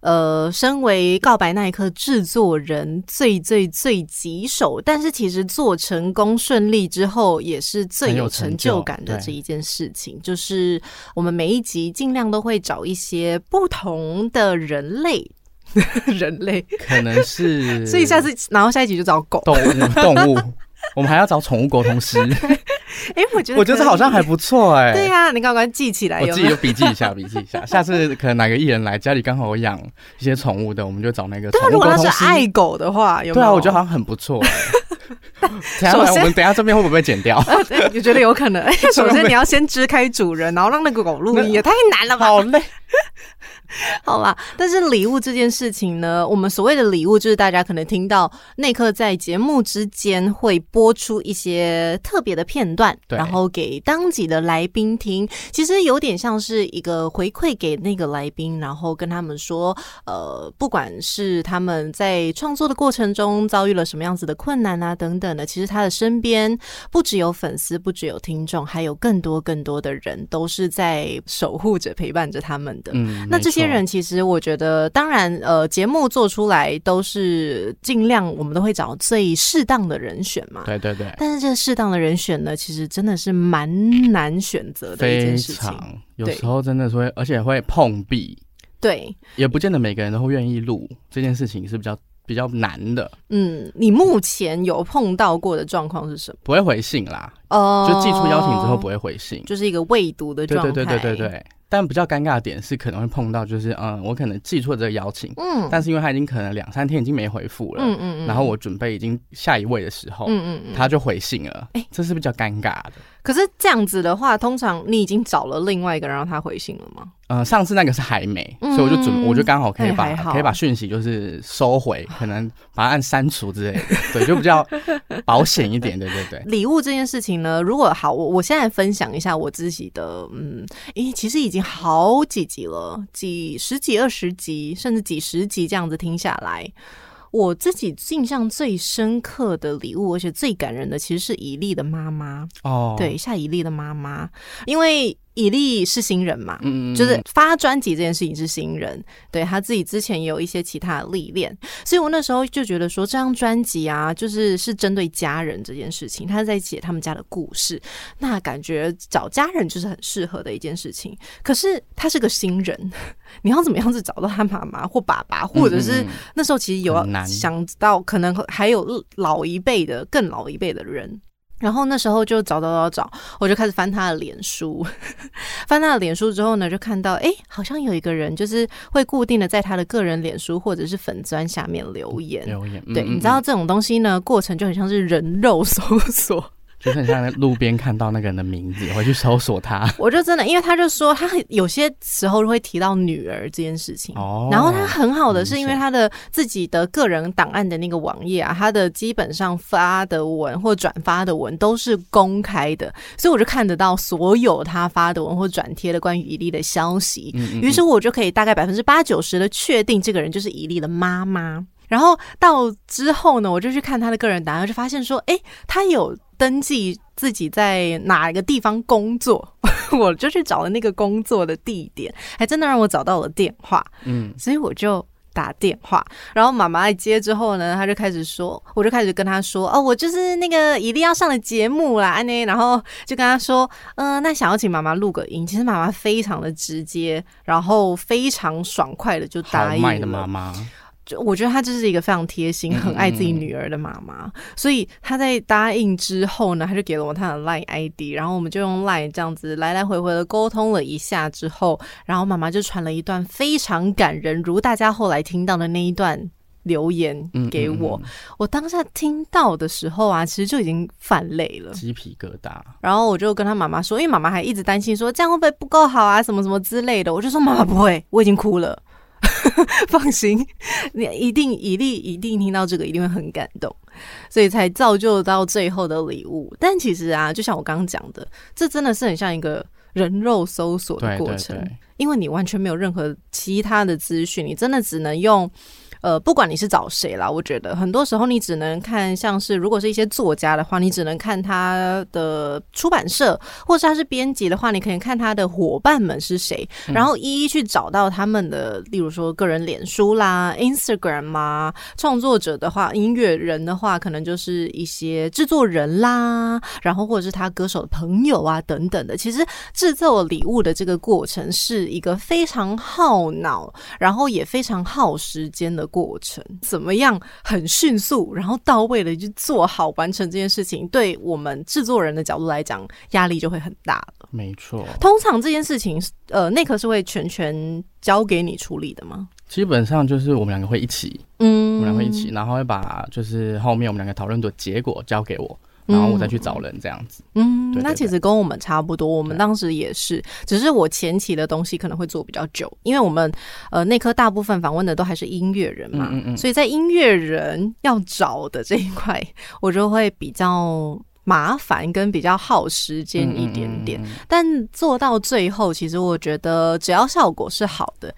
呃，身为告白那一刻制作人最最最棘手，但是其实做成功顺利之后，也是最有成就感的这一件事情，就，就是我们每一集尽量都会找一些不同的人类，[LAUGHS] 人类可能是，所以下次然后下一集就找狗。动物动物。我们还要找宠物沟通师。哎，我觉得我觉得这好像还不错哎。对呀，你赶快记起来，我自己就笔记一下，笔记一下。下次可能哪个艺人来家里刚好有养一些宠物的，我们就找那个宠物沟通师。如果他是爱狗的话，有没有？对啊，我觉得好像很不错。等下，我们等下这边会不会剪掉？你觉得有可能？[LAUGHS] 首先你要先支开主人，然后让那个狗录音，也太难了吧？好累。[LAUGHS] 好吧，但是礼物这件事情呢，我们所谓的礼物，就是大家可能听到内克在节目之间会播出一些特别的片段，然后给当集的来宾听。其实有点像是一个回馈给那个来宾，然后跟他们说，呃，不管是他们在创作的过程中遭遇了什么样子的困难啊，等等的，其实他的身边不只有粉丝，不只有听众，还有更多更多的人都是在守护着、陪伴着他们的。嗯，那这些人其实我觉得，当然，呃，节目做出来都是尽量，我们都会找最适当的人选嘛。对对对。但是这适当的人选呢，其实真的是蛮难选择的一件事情。有时候真的是会，而且会碰壁。对，也不见得每个人都会愿意录这件事情，是比较比较难的。嗯，你目前有碰到过的状况是什么？不会回信啦。哦，就寄出邀请之后不会回信，就是一个未读的状态。对对对对对对。但比较尴尬的点是，可能会碰到就是，嗯，我可能记错这个邀请，嗯，但是因为他已经可能两三天已经没回复了，嗯嗯，然后我准备已经下一位的时候，嗯嗯，他就回信了，哎，这是比较尴尬的。可是这样子的话，通常你已经找了另外一个人让他回信了吗？呃，上次那个是还没，所以我就准，我就刚好可以把可以把讯息就是收回，[LAUGHS] 可能把它按删除之类的，对，就比较保险一点，对对对。礼物这件事情呢，如果好，我我现在分享一下我自己的，嗯，诶，其实已经好几集了，几十几、二十集，甚至几十集这样子听下来。我自己印象最深刻的礼物，而且最感人的，其实是以利的妈妈哦，对，夏以利的妈妈，因为。以利是新人嘛，嗯，就是发专辑这件事情是新人，对，他自己之前也有一些其他的历练，所以我那时候就觉得说，这张专辑啊，就是是针对家人这件事情，他是在写他们家的故事，那感觉找家人就是很适合的一件事情。可是他是个新人，[LAUGHS] 你要怎么样子找到他妈妈或爸爸，或者是那时候其实有想到可能还有老一辈的、更老一辈的人。然后那时候就找找找找，我就开始翻他的脸书，[LAUGHS] 翻他的脸书之后呢，就看到哎，好像有一个人就是会固定的在他的个人脸书或者是粉钻下面留言，留言，对，嗯，你知道这种东西呢，过程就很像是人肉搜索。就很像在路边看到那个人的名字，回去搜索他。[LAUGHS] 我就真的，因为他就说他有些时候会提到女儿这件事情。哦。然后他很好的是因为他的自己的个人档案的那个网页啊，他的基本上发的文或转发的文都是公开的，所以我就看得到所有他发的文或转贴的关于伊利的消息。嗯。于是我就可以大概百分之八九十的确定这个人就是伊利的妈妈。然后到之后呢，我就去看他的个人档案，就发现说，哎，他有。登记自己在哪一个地方工作，[LAUGHS] 我就去找了那个工作的地点，还真的让我找到了电话。嗯，所以我就打电话，然后妈妈一接之后呢，他就开始说，我就开始跟他说，哦，我就是那个一定要上的节目啦，安妮，然后就跟他说，嗯、呃，那想要请妈妈录个音。其实妈妈非常的直接，然后非常爽快的就答应了。的妈妈。就我觉得她就是一个非常贴心、很爱自己女儿的妈妈，嗯，所以她在答应之后呢，她就给了我她的 Line ID，然后我们就用 Line 这样子来来回回的沟通了一下之后，然后妈妈就传了一段非常感人，如大家后来听到的那一段留言给我。嗯嗯嗯，我当下听到的时候啊，其实就已经泛泪了，鸡皮疙瘩。然后我就跟她妈妈说，因为妈妈还一直担心说这样会不会不够好啊，什么什么之类的。我就说妈妈不会，我已经哭了。[LAUGHS] 放心，你一定一定一定听到这个，一定会很感动，所以才造就到最后的礼物。但其实啊，就像我刚刚讲的，这真的是很像一个人肉搜索的过程，对对对，因为你完全没有任何其他的资讯，你真的只能用。呃，不管你是找谁啦，我觉得很多时候你只能看，像是如果是一些作家的话，你只能看他的出版社，或者是他是编辑的话，你可以看他的伙伴们是谁，然后一一去找到他们的，例如说个人脸书啦、Instagram 啊，创作者的话，音乐人的话，可能就是一些制作人啦，然后或者是他歌手的朋友啊等等的。其实制作礼物的这个过程是一个非常耗脑，然后也非常耗时间的过程怎么样？很迅速，然后到位的去做好完成这件事情，对我们制作人的角度来讲，压力就会很大了。没错，通常这件事情，呃，内科是会全权交给你处理的吗？基本上就是我们两个会一起，嗯，我们两个会一起，然后会把就是后面我们两个讨论的结果交给我。然后我再去找人这样子。嗯，对对对，那其实跟我们差不多，我们当时也是，只是我前期的东西可能会做比较久，因为我们呃内科大部分访问的都还是音乐人嘛，嗯嗯嗯，所以在音乐人要找的这一块，我就会比较麻烦跟比较耗时间一点点，嗯嗯嗯，但做到最后，其实我觉得只要效果是好的。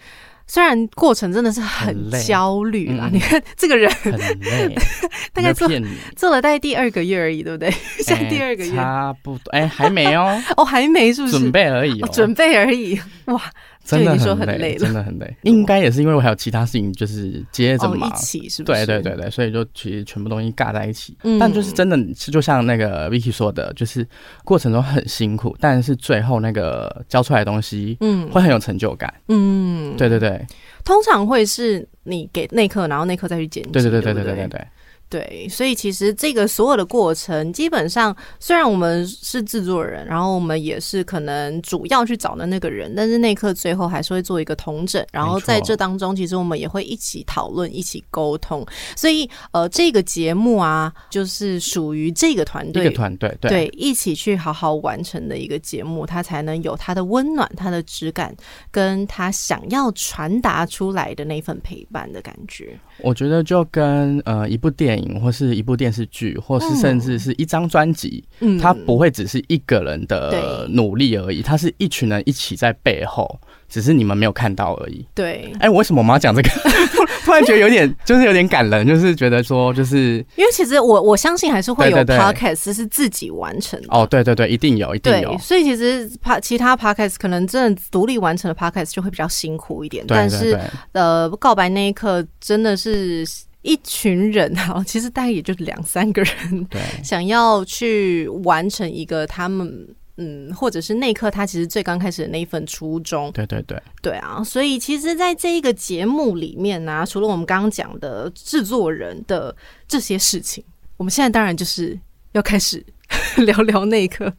虽然过程真的是很焦虑啦，你看这个人很累，[LAUGHS] 大概做做了大概第二个月而已，对不对？现在第二个月。差不多，哎，还没哦，[LAUGHS] 哦，还没，是不是？准备而已，准备而已，哇。真的很累，真的很累。应该也是因为我还有其他事情，就是接着嘛，一起是不是？对对对对，所以就其实全部东西尬在一起。但就是真的是就像那个 Vicky 说的，就是过程中很辛苦，但是最后那个教出来的东西，嗯，会很有成就感。嗯，对对对。通常会是你给内克，然后内克再去剪辑。对对对对对对对对。对，所以其实这个所有的过程，基本上虽然我们是制作人，然后我们也是可能主要去找的那个人，但是那刻最后还是会做一个同整，然后在这当中，其实我们也会一起讨论、一起沟通。所以，呃，这个节目啊，就是属于这个团队，这个团队对，对一起去好好完成的一个节目，它才能有它的温暖、它的质感，跟它想要传达出来的那份陪伴的感觉。我觉得就跟呃一部电影或是一部电视剧，或是甚至是一张专辑，嗯，它不会只是一个人的努力而已，它是一群人一起在背后。只是你们没有看到而已。对，哎，为什么我们要讲这个？[LAUGHS] 突然觉得有点，就是有点感人，就是觉得说，就是因为其实我我相信还是会有 podcast 是自己完成的。哦，对对对，一定有，一定有。所以其实其他 podcast 可能真的独立完成的 podcast 就会比较辛苦一点。但是呃，告白那一刻真的是一群人啊，[LAUGHS] 其实大概也就两三个人，对，[LAUGHS] 想要去完成一个他们。嗯，或者是那一刻，他其实最刚开始的那一份初衷，对对对，对啊，所以其实，在这一个节目里面呢、啊，除了我们刚刚讲的制作人的这些事情，我们现在当然就是要开始 [LAUGHS] 聊聊内克。内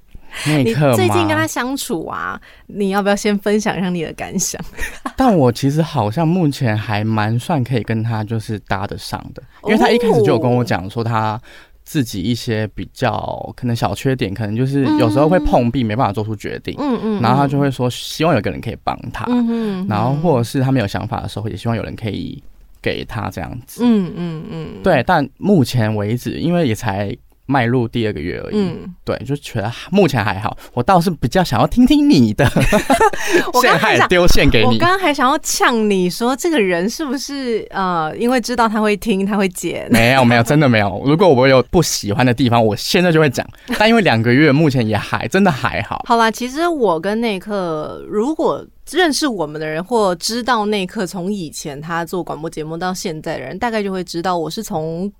克，最近跟他相处啊，你要不要先分享一下你的感想？[LAUGHS] 但我其实好像目前还蛮算可以跟他就是搭得上的，因为他一开始就有跟我讲说他。自己一些比较可能小缺点，可能就是有时候会碰壁，没办法做出决定。嗯嗯，然后他就会说，希望有个人可以帮他。嗯嗯，然后或者是他没有想法的时候，也希望有人可以给他这样子。嗯嗯嗯，对。但目前为止，因为也才。迈入第二个月而已，嗯，对，就觉得目前还好。我倒是比较想要听听你的，[LAUGHS] 我刚还丢线给你。我刚刚还想要呛你说，这个人是不是呃，因为知道他会听，他会剪？没有，没有，真的没有。如果我有不喜欢的地方，我现在就会讲。但因为两个月，目前也还真的还好。好啦，其实我跟那刻，如果认识我们的人，或知道那一刻从以前他做广播节目到现在的人，大概就会知道我是从。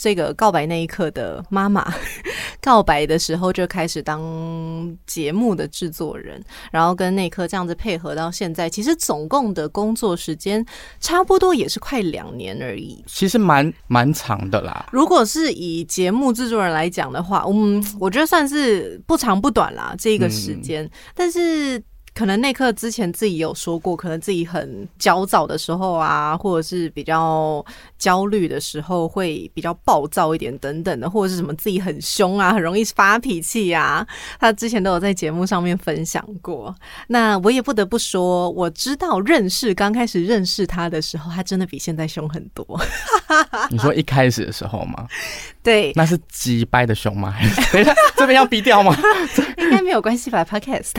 这个告白那一刻的妈妈，[LAUGHS] 告白的时候就开始当节目的制作人，然后跟内克这样子配合到现在，其实总共的工作时间差不多也是快两年而已。其实蛮蛮长的啦。如果是以节目制作人来讲的话，嗯，我觉得算是不长不短啦，这个时间，嗯、但是。可能那刻之前自己有说过，可能自己很焦躁的时候啊，或者是比较焦虑的时候，会比较暴躁一点等等的，或者是什么自己很凶啊，很容易发脾气啊。他之前都有在节目上面分享过。那我也不得不说，我知道认识刚开始认识他的时候，他真的比现在凶很多。[LAUGHS] 你说一开始的时候吗？对，那是机掰的熊吗？等一下，这边要逼掉吗？[LAUGHS] 应该没有关系吧？Podcast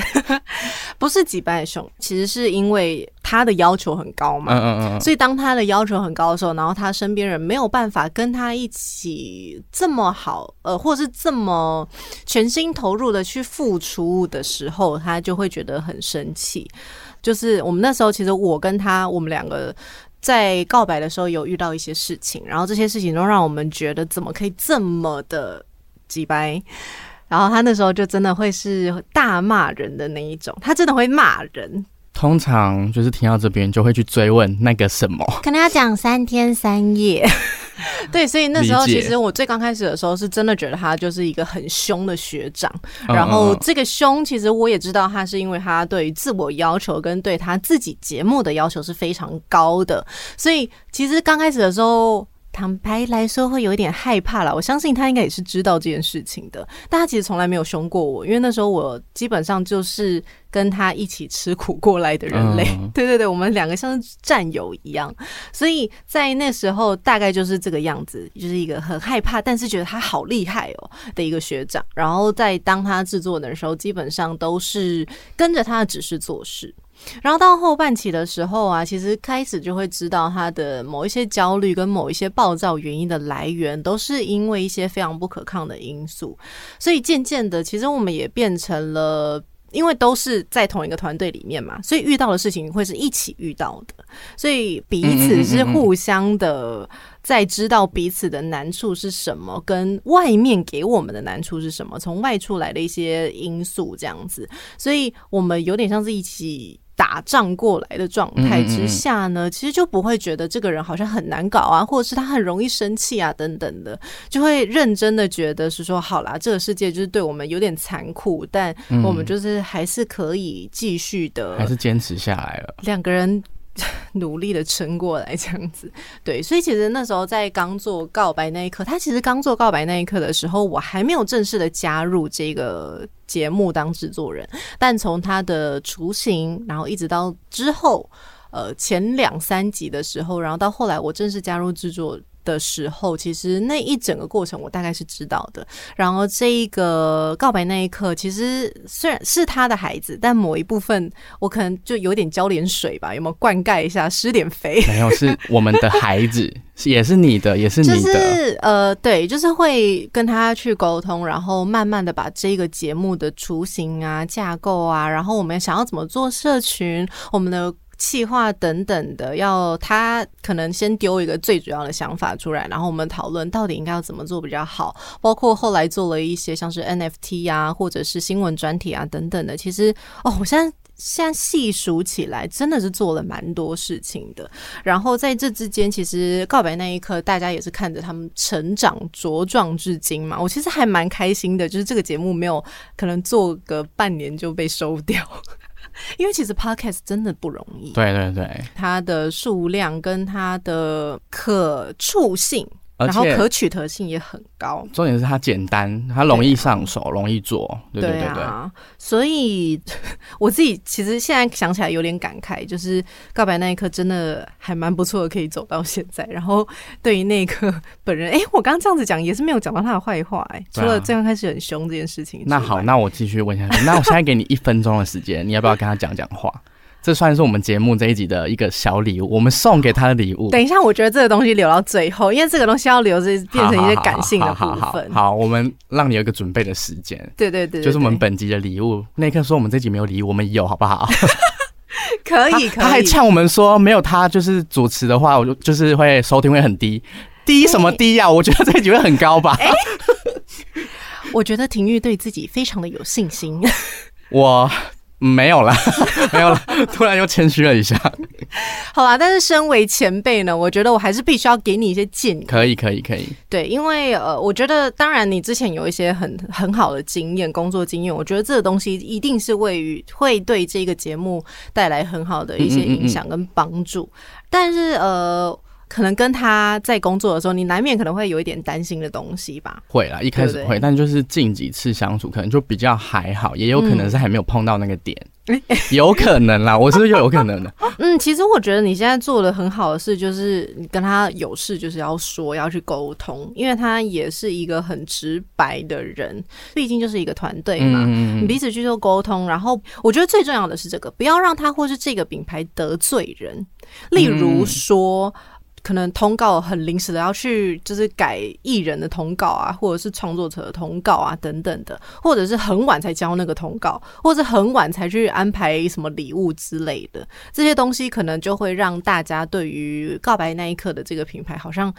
[LAUGHS] 不是机掰的熊，其实是因为他的要求很高嘛。嗯嗯嗯。所以当他的要求很高的时候，然后他身边人没有办法跟他一起这么好，呃，或者是这么全心投入的去付出的时候，他就会觉得很生气。就是我们那时候，其实我跟他，我们两个。在告白的时候有遇到一些事情，然后这些事情都让我们觉得怎么可以这么的机掰，然后他那时候就真的会是大骂人的那一种，他真的会骂人。通常就是听到这边就会去追问那个什么，可能要讲三天三夜。[LAUGHS] 对，所以那时候其实我最刚开始的时候是真的觉得他就是一个很凶的学长，然后这个凶其实我也知道他是因为他对于自我要求跟对他自己节目的要求是非常高的，所以其实刚开始的时候。坦白来说，会有一点害怕啦。我相信他应该也是知道这件事情的，但他其实从来没有凶过我，因为那时候我基本上就是跟他一起吃苦过来的人类。嗯、[LAUGHS] 对对对，我们两个像是战友一样，所以在那时候大概就是这个样子，就是一个很害怕，但是觉得他好厉害哦的一个学长。然后在当他制作的时候，基本上都是跟着他的指示做事。然后到后半期的时候啊，其实开始就会知道他的某一些焦虑跟某一些暴躁原因的来源，都是因为一些非常不可抗的因素。所以渐渐的，其实我们也变成了，因为都是在同一个团队里面嘛，所以遇到的事情会是一起遇到的，所以彼此是互相的在知道彼此的难处是什么，跟外面给我们的难处是什么，从外出来的一些因素这样子，所以我们有点像是一起。打仗过来的状态之下呢，其实就不会觉得这个人好像很难搞啊，或者是他很容易生气啊等等的，就会认真的觉得是说，好啦，这个世界就是对我们有点残酷，但我们就是还是可以继续的，还是坚持下来了。两个人。[LAUGHS] 努力的撑过来，这样子，对，所以其实那时候在刚做告白那一刻，他其实刚做告白那一刻的时候，我还没有正式的加入这个节目当制作人，但从他的雏形，然后一直到之后，呃，前两三集的时候，然后到后来我正式加入制作的时候，其实那一整个过程我大概是知道的。然后这一个告白那一刻，其实虽然是他的孩子，但某一部分我可能就有点浇点水吧，有没有灌溉一下，施点肥？没有，是我们的孩子，[LAUGHS] 也是你的，也是你的。就是呃，对，就是会跟他去沟通，然后慢慢的把这个节目的雏形啊、架构啊，然后我们想要怎么做社群，我们的。企划等等的，要他可能先丢一个最主要的想法出来，然后我们讨论到底应该要怎么做比较好。包括后来做了一些像是 NFT 啊，或者是新闻专题啊等等的。其实哦，我现在现在细数起来，真的是做了蛮多事情的。然后在这之间，其实告白那一刻，大家也是看着他们成长茁壮至今嘛。我其实还蛮开心的，就是这个节目没有可能做个半年就被收掉。因为其实 Podcast 真的不容易，对对对，它的数量跟它的可触性。然后可取得性也很高，重点是它简单，它容易上手，容易做。对对对对，所以我自己其实现在想起来有点感慨，就是告白那一刻真的还蛮不错的，可以走到现在。然后对于那一刻本人，[LAUGHS] 哎，我刚刚这样子讲也是没有讲到他的坏话，哎，除了这样开始很凶这件事情。那好，那我继续问下去。那我现在给你一分钟的时间，你要不要跟他讲讲话？这算是我们节目这一集的一个小礼物，我们送给他的礼物。等一下，我觉得这个东西留到最后，因为这个东西要留着变成一些感性的部分。好，好，好，好，好，好，我们让你有一个准备的时间。对对，对对对，就是我们本集的礼物。那一刻说我们这集没有礼物，我们有，好不好？可以，可以。他还呛我们说，没有他就是主持的话，我就就是会收听会很低，低什么低呀、啊？我觉得这一集会很高吧。我觉得廷玉对自己非常的有信心。我。没有了，[LAUGHS] 没有了，突然又谦虚了一下。[LAUGHS] 好啦，但是身为前辈呢，我觉得我还是必须要给你一些建议。可以，可以，可以。对，因为呃，我觉得当然你之前有一些很很好的经验，工作经验，我觉得这个东西一定是位于会对这个节目带来很好的一些影响跟帮助。嗯嗯嗯。但是呃。可能跟他在工作的时候，你难免可能会有一点担心的东西吧？会啦，一开始会，但就是近几次相处，可能就比较还好，也有可能是还没有碰到那个点，嗯、[LAUGHS] 有可能啦。我是不是有可能的？[LAUGHS] 嗯，其实我觉得你现在做的很好的事，就是你跟他有事就是要说，要去沟通，因为他也是一个很直白的人，毕竟就是一个团队嘛，嗯、你彼此去做沟通。然后我觉得最重要的是这个，不要让他或是这个品牌得罪人，例如说。嗯可能通告很临时的要去，就是改艺人的通告啊，或者是创作者的通告啊等等的，或者是很晚才交那个通告，或者是很晚才去安排什么礼物之类的，这些东西可能就会让大家对于告白那一刻的这个品牌，好像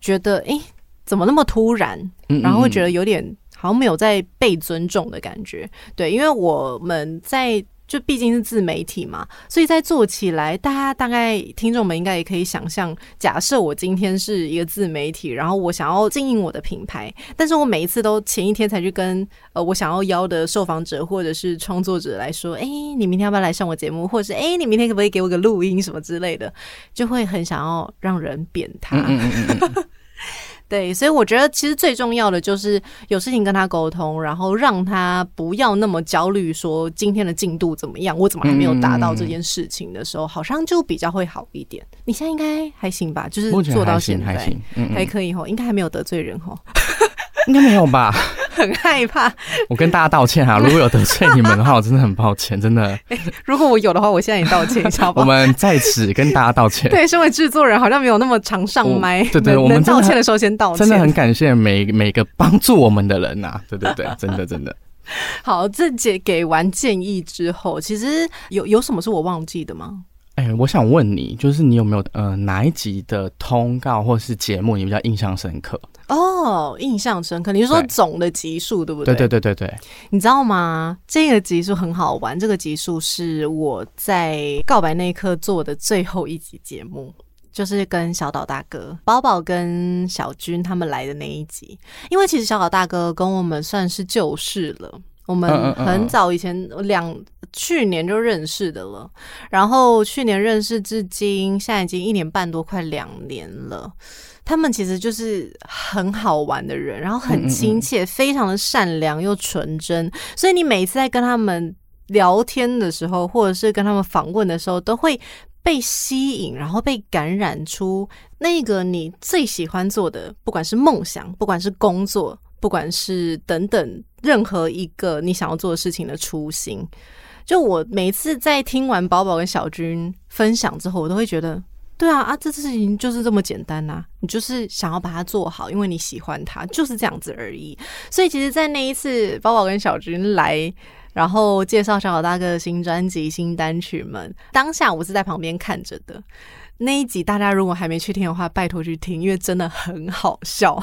觉得哎、欸，怎么那么突然，然后会觉得有点好像没有在被尊重的感觉。对，因为我们在。就毕竟是自媒体嘛，所以在做起来，大家大概听众们应该也可以想象，假设我今天是一个自媒体，然后我想要经营我的品牌，但是我每一次都前一天才去跟呃我想要邀的受访者或者是创作者来说，哎，你明天要不要来上我节目，或者是哎，你明天可不可以给我个录音什么之类的，就会很想要让人扁他。嗯嗯嗯嗯对，所以我觉得其实最重要的就是有事情跟他沟通，然后让他不要那么焦虑，说今天的进度怎么样，我怎么还没有达到这件事情的时候，好像就比较会好一点。你现在应该还行吧？就是做到现在还，可以吼，应该还没有得罪人吼。[LAUGHS] 应该没有吧？很害怕。我跟大家道歉哈，如果有得罪你们的话，[LAUGHS] 我真的很抱歉，真的。欸、如果我有的话，我现在也道歉 [LAUGHS] 一下吧。我们在此跟大家道歉。对，身为制作人，好像没有那么常上麦。对对，我们道歉的时候先道歉。真的很感谢每每个帮助我们的人呐、啊！对对对，真的真的。[LAUGHS] 好，这姐给完建议之后，其实有有什么是我忘记的吗？哎、欸，我想问你，就是你有没有呃哪一集的通告或是节目你比较印象深刻？哦，印象深刻。你是说总的集数对不对？对对对对对。你知道吗？这个集数很好玩。这个集数是我在告白那一刻做的最后一集节目，就是跟小岛大哥、宝宝跟小军他们来的那一集。因为其实小岛大哥跟我们算是旧识了。我们很早以前两去年就认识的了，然后去年认识至今，现在已经一年半多，快两年了。他们其实就是很好玩的人，然后很亲切，非常的善良又纯真。所以你每次在跟他们聊天的时候，或者是跟他们访问的时候，都会被吸引，然后被感染出那个你最喜欢做的，不管是梦想，不管是工作。不管是等等任何一个你想要做的事情的初心，就我每次在听完宝宝跟小军分享之后，我都会觉得，对啊啊，这事情就是这么简单呐，你就是想要把它做好，因为你喜欢它，就是这样子而已。所以其实，在那一次宝宝跟小军来，然后介绍小老大哥的新专辑、新单曲们，当下我是在旁边看着的。那一集大家如果还没去听的话，拜托去听，因为真的很好笑，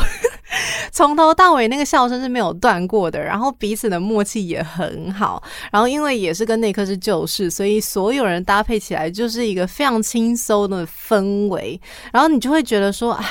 [LAUGHS] 从头到尾那个笑声是没有断过的，然后彼此的默契也很好，然后因为也是跟内克是旧事，所以所有人搭配起来就是一个非常轻松的氛围，然后你就会觉得说啊。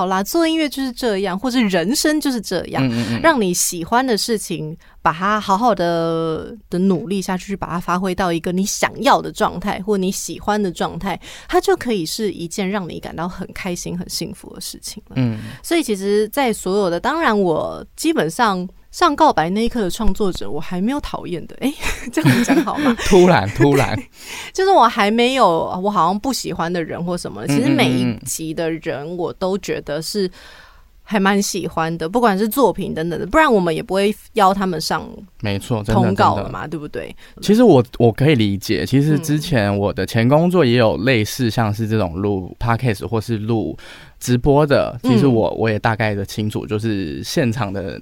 好啦，做音乐就是这样，或是人生就是这样，嗯嗯嗯，让你喜欢的事情，把它好好的的努力下去，把它发挥到一个你想要的状态，或你喜欢的状态，它就可以是一件让你感到很开心、很幸福的事情了。嗯，所以其实，在所有的，当然我基本上。上告白那一刻的创作者，我还没有讨厌的，哎、欸，[LAUGHS] 这样讲好吗？[LAUGHS] 突然，突然，[LAUGHS] 就是我还没有，我好像不喜欢的人或什么。其实每一集的人，我都觉得是还蛮喜欢的，不管是作品等等的，不然我们也不会邀他们上，没错，通告了嘛，对不对？其实我我可以理解，其实之前我的前工作也有类似像是这种录 podcast 或是录直播的，其实我我也大概的清楚，就是现场的。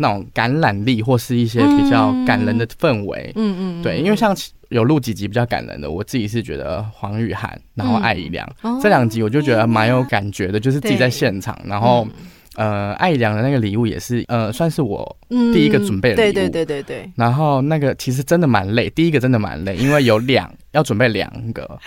那种感染力，或是一些比较感人的氛围，嗯嗯，对，因为像有录几集比较感人的，我自己是觉得黄雨涵，然后艾怡良、嗯、这两集，我就觉得蛮有感觉的，就是自己在现场，然后。呃，艾怡良的那个礼物也是，呃，算是我第一个准备的礼物。对对对对对。然后那个其实真的蛮累，第一个真的蛮累，因为有两要准备两个，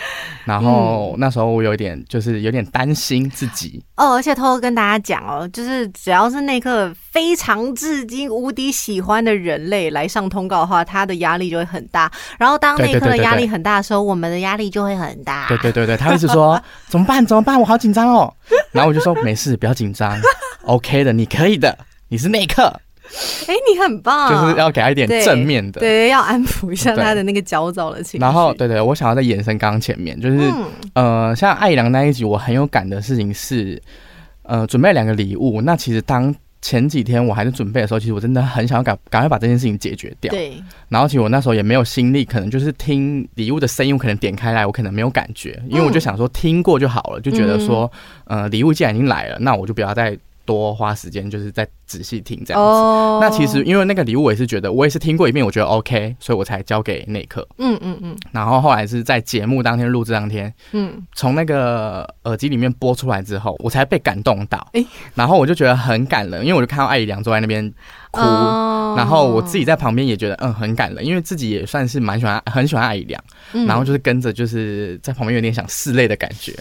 然后那时候我有点就是有点担心自己。哦，而且偷偷跟大家讲哦，就是只要是那个非常至今无敌喜欢的人类来上通告的话，他的压力就会很大。然后当那一刻的压力很大的时候，我们的压力就会很大。对对对对，他一直说怎么办？怎么办？我好紧张哦。[LAUGHS] 然后我就说没事，不要紧张。OK 的，你可以的，你是内克。哎、欸，你很棒，就是要给他一点正面的，对，对，要安抚一下他的那个焦躁的情绪。然后，对，对对，我想要再延伸刚刚前面，就是、嗯、呃，像艾良那一集，我很有感的事情是，呃，准备两个礼物。那其实当前几天我还在准备的时候，其实我真的很想要赶赶快把这件事情解决掉。对。然后，其实我那时候也没有心力，可能就是听礼物的声音，我可能点开来，我可能没有感觉，因为我就想说听过就好了，就觉得说，嗯、呃，礼物既然已经来了，那我就不要再。多花时间就是在仔细听这样子。Oh. 那其实因为那个礼物，我也是觉得我也是听过一遍，我觉得 OK，所以我才交给内克。嗯嗯嗯。然后后来是在节目当天录制当天，嗯，从那个耳机里面播出来之后，我才被感动到。欸、然后我就觉得很感人，因为我就看到艾怡良坐在那边哭，oh. 然然后我自己在旁边也觉得嗯很感人，因为自己也算是蛮喜欢很喜欢艾怡良，嗯、然后就是跟着就是在旁边有点想拭泪的感觉。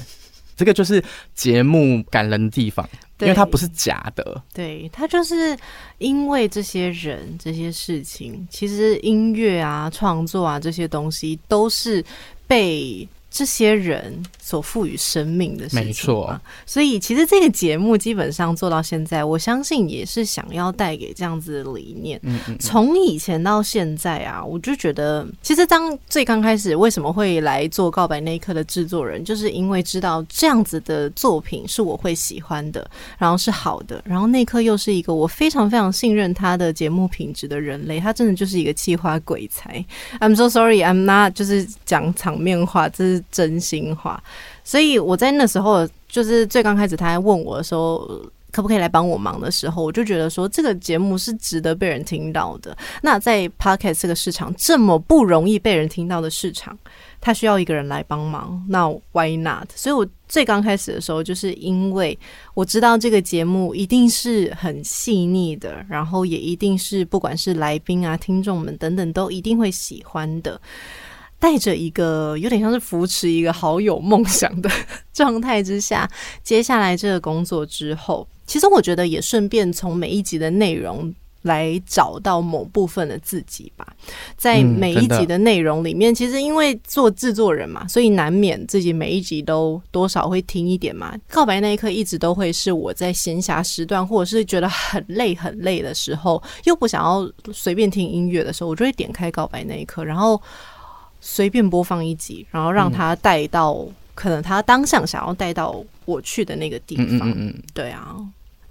这个就是节目感人的地方，因为它不是假的。对，它就是因为这些人、这些事情，其实音乐啊、创作啊这些东西都是被。这些人所赋予生命的事情，没错。所以其实这个节目基本上做到现在，我相信也是想要带给这样子的理念。嗯嗯。从以前到现在啊，我就觉得，其实当最刚开始为什么会来做《告白那一刻》的制作人，就是因为知道这样子的作品是我会喜欢的，然后是好的，然后那一刻又是一个我非常非常信任他的节目品质的人类，他真的就是一个企划鬼才。I'm so sorry, I'm not，就是讲场面话，这是。真心话，所以我在那时候，就是最刚开始他还问我的时候，可不可以来帮我忙的时候，我就觉得说这个节目是值得被人听到的。那在 Podcast 这个市场这么不容易被人听到的市场，他需要一个人来帮忙，那 Why not？所以我最刚开始的时候，就是因为我知道这个节目一定是很细腻的，然后也一定是不管是来宾啊、听众们等等，都一定会喜欢的。带着一个有点像是扶持一个好友梦想的状态之下，接下来这个工作之后，其实我觉得也顺便从每一集的内容来找到某部分的自己吧。在每一集的内容里面，其实因为做制作人嘛，所以难免自己每一集都多少会听一点嘛。告白那一刻一直都会是我在闲暇时段，或者是觉得很累很累的时候，又不想要随便听音乐的时候，我就会点开告白那一刻，然后。随便播放一集，然后让他带到可能他当下想要带到我去的那个地方。嗯嗯嗯，对啊，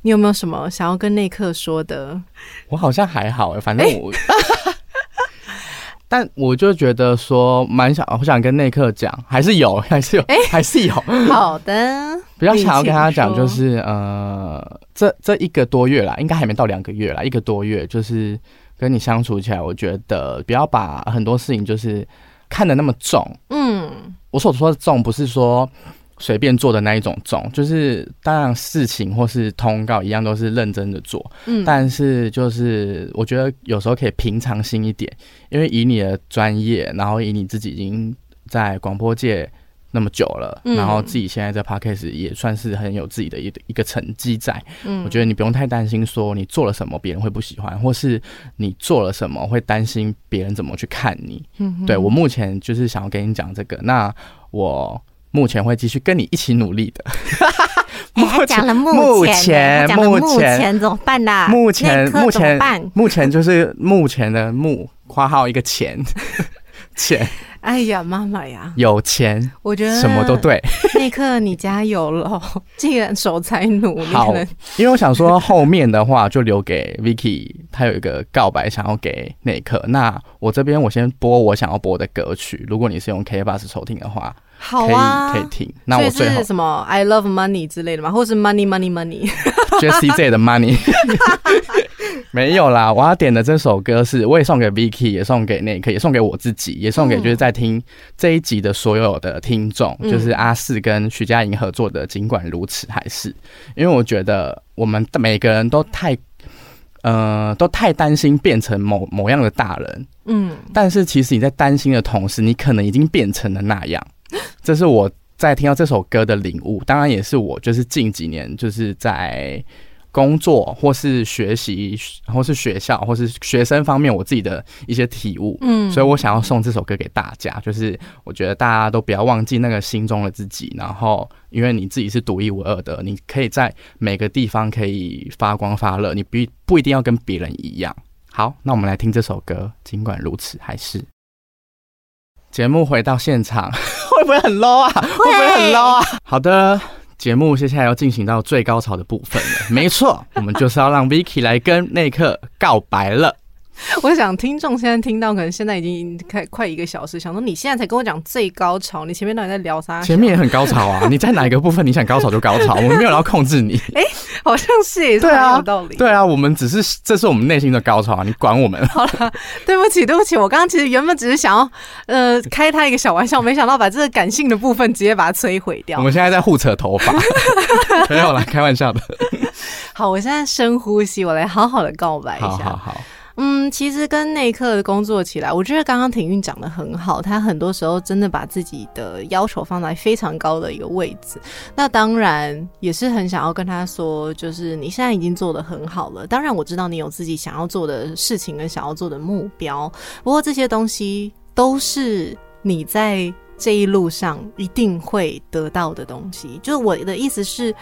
你有没有什么想要跟内克说的？我好像还好，反正我，欸、[LAUGHS] 但我就觉得说蛮想，我想跟内克讲，还是有，还是有，还是有。好的，[LAUGHS] 比较想要跟他讲，就是呃，这这一个多月啦，应该还没到两个月啦，一个多月，就是跟你相处起来，我觉得不要把很多事情就是。看的那么重，嗯，我所说的重不是说随便做的那一种重，就是当然事情或是通告一样都是认真的做，嗯，但是就是我觉得有时候可以平常心一点，因为以你的专业，然后以你自己已经在广播界。那么久了，然后自己现在在 Podcast 也算是很有自己的一一个成绩在。嗯，我觉得你不用太担心说你做了什么别人会不喜欢，或是你做了什么会担心别人怎么去看你。嗯，对，我目前就是想要跟你讲这个，那我目前会继续跟你一起努力的。[LAUGHS] 目前目前目前怎么办呢？目前目前目前就是目前的目括号一个钱 [LAUGHS] 钱。哎呀，妈妈呀，有钱，我觉得什么都对。[LAUGHS] [LAUGHS] 那刻，你加油了，既然守财奴，好，因为我想说后面的话就留给 Vicky，他有一个告白想要给那刻。那我这边我先播我想要播的歌曲，如果你是用 K Bus 收听的话，好啊，可以可以听。那我最后是什么 I love money 之类的吗？或是 “money money money money，Jessie J 的 money。[LAUGHS] 没有啦，我要点的这首歌是，我也送给 Vicky，也送给内克，也送给我自己，也送给就是在听这一集的所有的听众，嗯、就是阿四跟徐佳莹合作的。尽管如此，还是因为我觉得我们每个人都太，呃，都太担心变成某某样的大人，嗯，但是其实你在担心的同时，你可能已经变成了那样。这是我在听到这首歌的领悟，当然也是我就是近几年就是在。工作或是学习，或是学校，或是学生方面，我自己的一些体悟，嗯，所以我想要送这首歌给大家，就是我觉得大家都不要忘记那个心中的自己，然后因为你自己是独一无二的，你可以在每个地方可以发光发热，你不不一定要跟别人一样。好，那我们来听这首歌，尽管如此，还是节目回到现场，会不会很 low 啊？会不会很 low 啊？好的。节目接下来要进行到最高潮的部分了，没错，我们就是要让 Vicky 来跟内克告白了。[LAUGHS] 我想听众现在听到，可能现在已经开快一个小时，想说你现在才跟我讲最高潮，你前面到底在聊啥？前面也很高潮啊！[LAUGHS] 你在哪一个部分你想高潮就高潮，我们没有要控制你。[LAUGHS] 哎、欸，好像是也是很有道理。对啊，我们只是这是我们内心的高潮啊！你管我们？好了，对不起，对不起，我刚刚其实原本只是想要呃开他一个小玩笑，没想到把这个感性的部分直接把它摧毁掉。我们现在在互扯头发，没有啦，开玩笑的。好，我现在深呼吸，我来好好的告白一下。好好好。嗯，其实跟内克的工作起来，我觉得刚刚廷韵讲得很好，他很多时候真的把自己的要求放在非常高的一个位置。那当然也是很想要跟他说，就是你现在已经做得很好了。当然我知道你有自己想要做的事情跟想要做的目标，不过这些东西都是你在这一路上一定会得到的东西。就是我的意思是。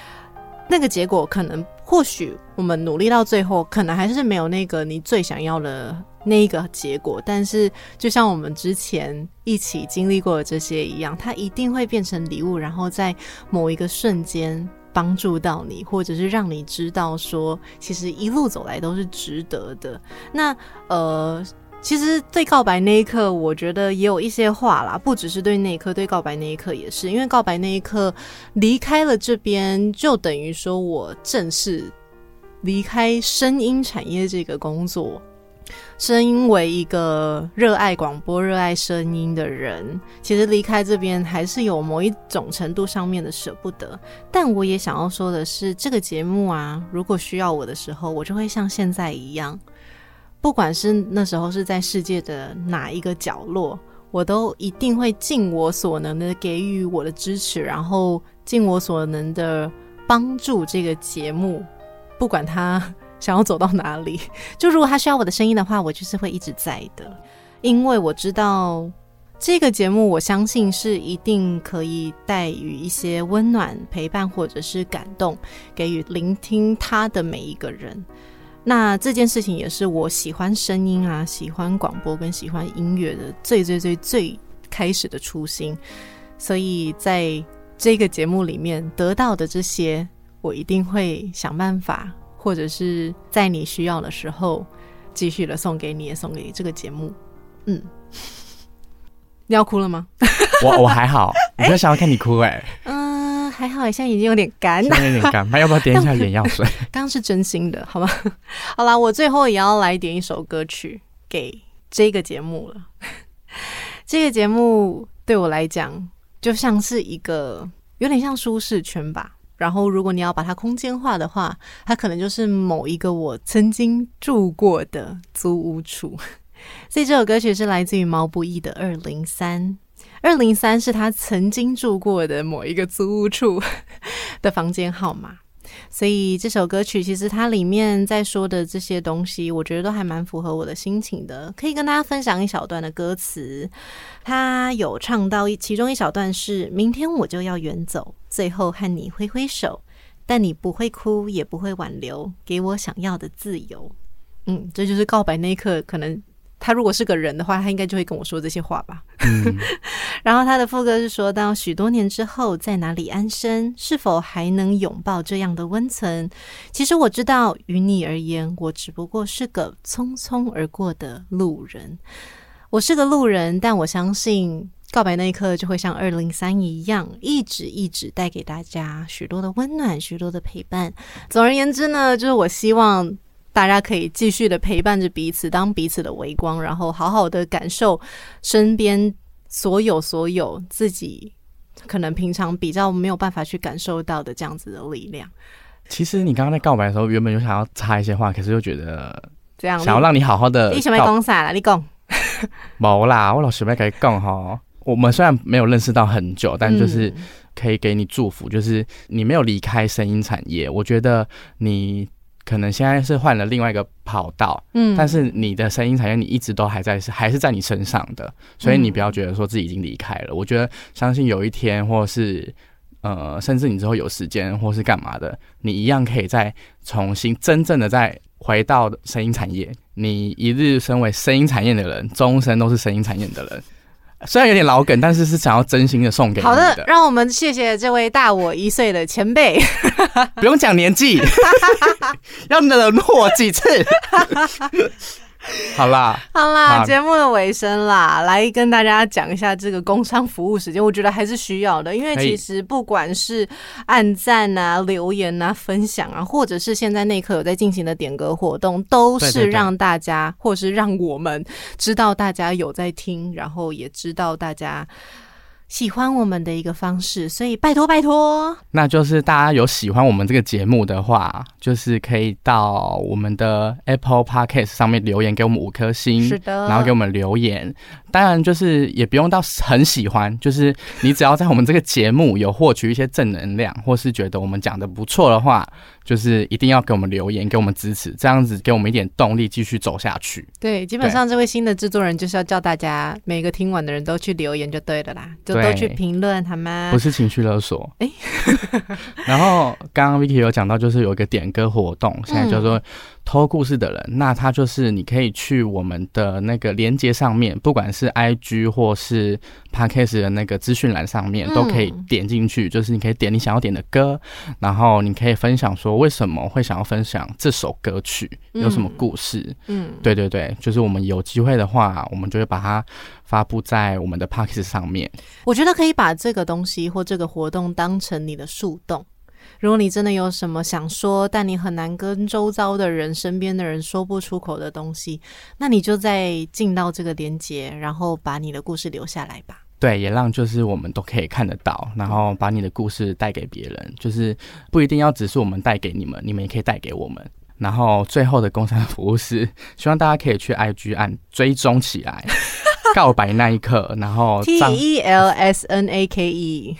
那个结果可能，或许我们努力到最后，可能还是没有那个你最想要的那一个结果。但是，就像我们之前一起经历过的这些一样，它一定会变成礼物，然后在某一个瞬间帮助到你，或者是让你知道说，其实一路走来都是值得的。那呃。其实对告白那一刻，我觉得也有一些话啦，不只是对那一刻，对告白那一刻也是，因为告白那一刻离开了这边，就等于说我正式离开声音产业这个工作。身为一个热爱广播、热爱声音的人，其实离开这边还是有某一种程度上面的舍不得。但我也想要说的是，这个节目啊，如果需要我的时候，我就会像现在一样。不管是那时候是在世界的哪一个角落，我都一定会尽我所能的给予我的支持，然后尽我所能的帮助这个节目。不管他想要走到哪里，[LAUGHS] 就如果他需要我的声音的话，我就是会一直在的。因为我知道这个节目，我相信是一定可以带予一些温暖、陪伴或者是感动，给予聆听他的每一个人。那这件事情也是我喜欢声音啊，喜欢广播跟喜欢音乐的最最最最开始的初心，所以在这个节目里面得到的这些，我一定会想办法，或者是在你需要的时候，继续的送给你，也送给这个节目。嗯，[LAUGHS] 你要哭了吗？我我还好，我比较想要看你哭哎、欸。嗯。还好，现在眼睛有点干，有点干，那要不要点一下眼药水？刚刚是真心的，好吗？[LAUGHS] 好啦，我最后也要来点一首歌曲给这个节目了。[LAUGHS] 这个节目对我来讲，就像是一个有点像舒适圈吧。然后，如果你要把它空间化的话，它可能就是某一个我曾经住过的租屋处。[LAUGHS] 所以这首歌曲是来自于毛不易的《二零三》。二零三是他曾经住过的某一个租屋处的房间号码，所以这首歌曲其实它里面在说的这些东西，我觉得都还蛮符合我的心情的。可以跟大家分享一小段的歌词，他有唱到一其中一小段是：明天我就要远走，最后和你挥挥手，但你不会哭，也不会挽留，给我想要的自由。嗯，这就是告白那一刻可能。他如果是个人的话，他应该就会跟我说这些话吧。嗯、[LAUGHS] 然后他的副歌是说到：许多年之后，在哪里安身？是否还能拥抱这样的温存？其实我知道，于你而言，我只不过是个匆匆而过的路人。我是个路人，但我相信，告白那一刻就会像二零三一样，一直一直带给大家许多的温暖，许多的陪伴。总而言之呢，就是我希望。大家可以继续的陪伴着彼此，当彼此的微光，然后好好的感受身边所有所有自己可能平常比较没有办法去感受到的这样子的力量。其实你刚刚在告白的时候，原本就想要插一些话，可是又觉得这样想要让你好好的。你想要讲啥啦？你讲。[LAUGHS] 没啦，我老师没跟你讲哈。我们虽然没有认识到很久，但就是可以给你祝福，就是你没有离开声音产业。我觉得你。可能现在是换了另外一个跑道，嗯，但是你的声音产业你一直都还在，是还是在你身上的，所以你不要觉得说自己已经离开了。嗯、我觉得相信有一天，或是呃，甚至你之后有时间或是干嘛的，你一样可以再重新真正的再回到声音产业。你一日身为声音产业的人，终身都是声音产业的人。虽然有点老梗，但是是想要真心的送给你的。好的，让我们谢谢这位大我一岁的前辈。不用讲年纪，[LAUGHS] 要冷落几次。[LAUGHS] 好啦，好啦，节目的尾声啦，来跟大家讲一下这个工商服务时间，我觉得还是需要的，因为其实不管是按赞啊、留言啊、分享啊，或者是现在内克有在进行的点歌活动，都是让大家，或是让我们知道大家有在听，然后也知道大家喜欢我们的一个方式，所以拜托拜托。那就是大家有喜欢我们这个节目的话，就是可以到我们的 Apple Podcast 上面留言给我们五颗星，是的，然后给我们留言。当然，就是也不用到很喜欢，就是你只要在我们这个节目有获取一些正能量，或是觉得我们讲的不错的话，就是一定要给我们留言，给我们支持，这样子给我们一点动力继续走下去。对，基本上这位新的制作人就是要叫大家每个听完的人都去留言就对了啦，就都去评论好吗？不是情绪勒索。哎、欸，[LAUGHS] 然后刚刚 Vicky 有讲到，就是有一个点歌活动，现在叫做。嗯偷故事的人，那他就是你可以去我们的那个连接上面，不管是 IG 或是 Podcast 的那个资讯栏上面，都可以点进去。就是你可以点你想要点的歌，然后你可以分享说为什么会想要分享这首歌曲，有什么故事。嗯，对对对，就是我们有机会的话，我们就会把它发布在我们的 Podcast 上面。我觉得可以把这个东西或这个活动当成你的树洞。如果你真的有什么想说，但你很难跟周遭的人、身边的人说不出口的东西，那你就再进到这个连接，然后把你的故事留下来吧。对，也让就是我们都可以看得到，然后把你的故事带给别人，就是不一定要只是我们带给你们，你们也可以带给我们。然后最后的工商服务是，希望大家可以去 IG 按追踪起来。[LAUGHS] 告白那一刻，然后 T E L S N A K E，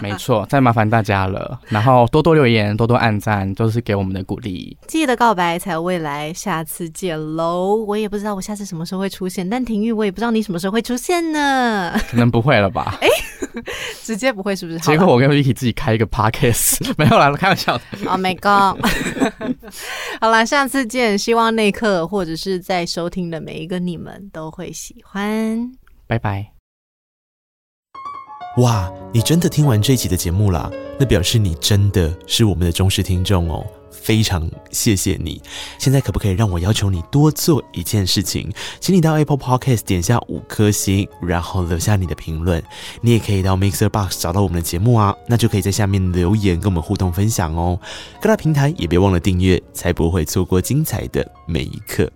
没错，再麻烦大家了。然后多多留言，多多按赞，都是给我们的鼓励。记得告白才有未来，下次见喽！我也不知道我下次什么时候会出现，但婷玉我也不知道你什么时候会出现呢？可能不会了吧？哎、欸，直接不会是不是？结果我跟 Vicky 自己开一个 Podcast，[LAUGHS] 没有啦，开玩笑的。Oh my god！[LAUGHS] 好啦，下次见。希望那一刻或者是在收听的每一个你们都会喜欢。拜拜！哇，你真的听完这一集的节目啦？那表示你真的是我们的忠实听众哦，非常谢谢你。现在可不可以让我要求你多做一件事情？请你到 Apple Podcast 点下五颗星，然后留下你的评论。你也可以到 Mixer Box 找到我们的节目啊，那就可以在下面留言跟我们互动分享哦。各大平台也别忘了订阅，才不会错过精彩的每一刻。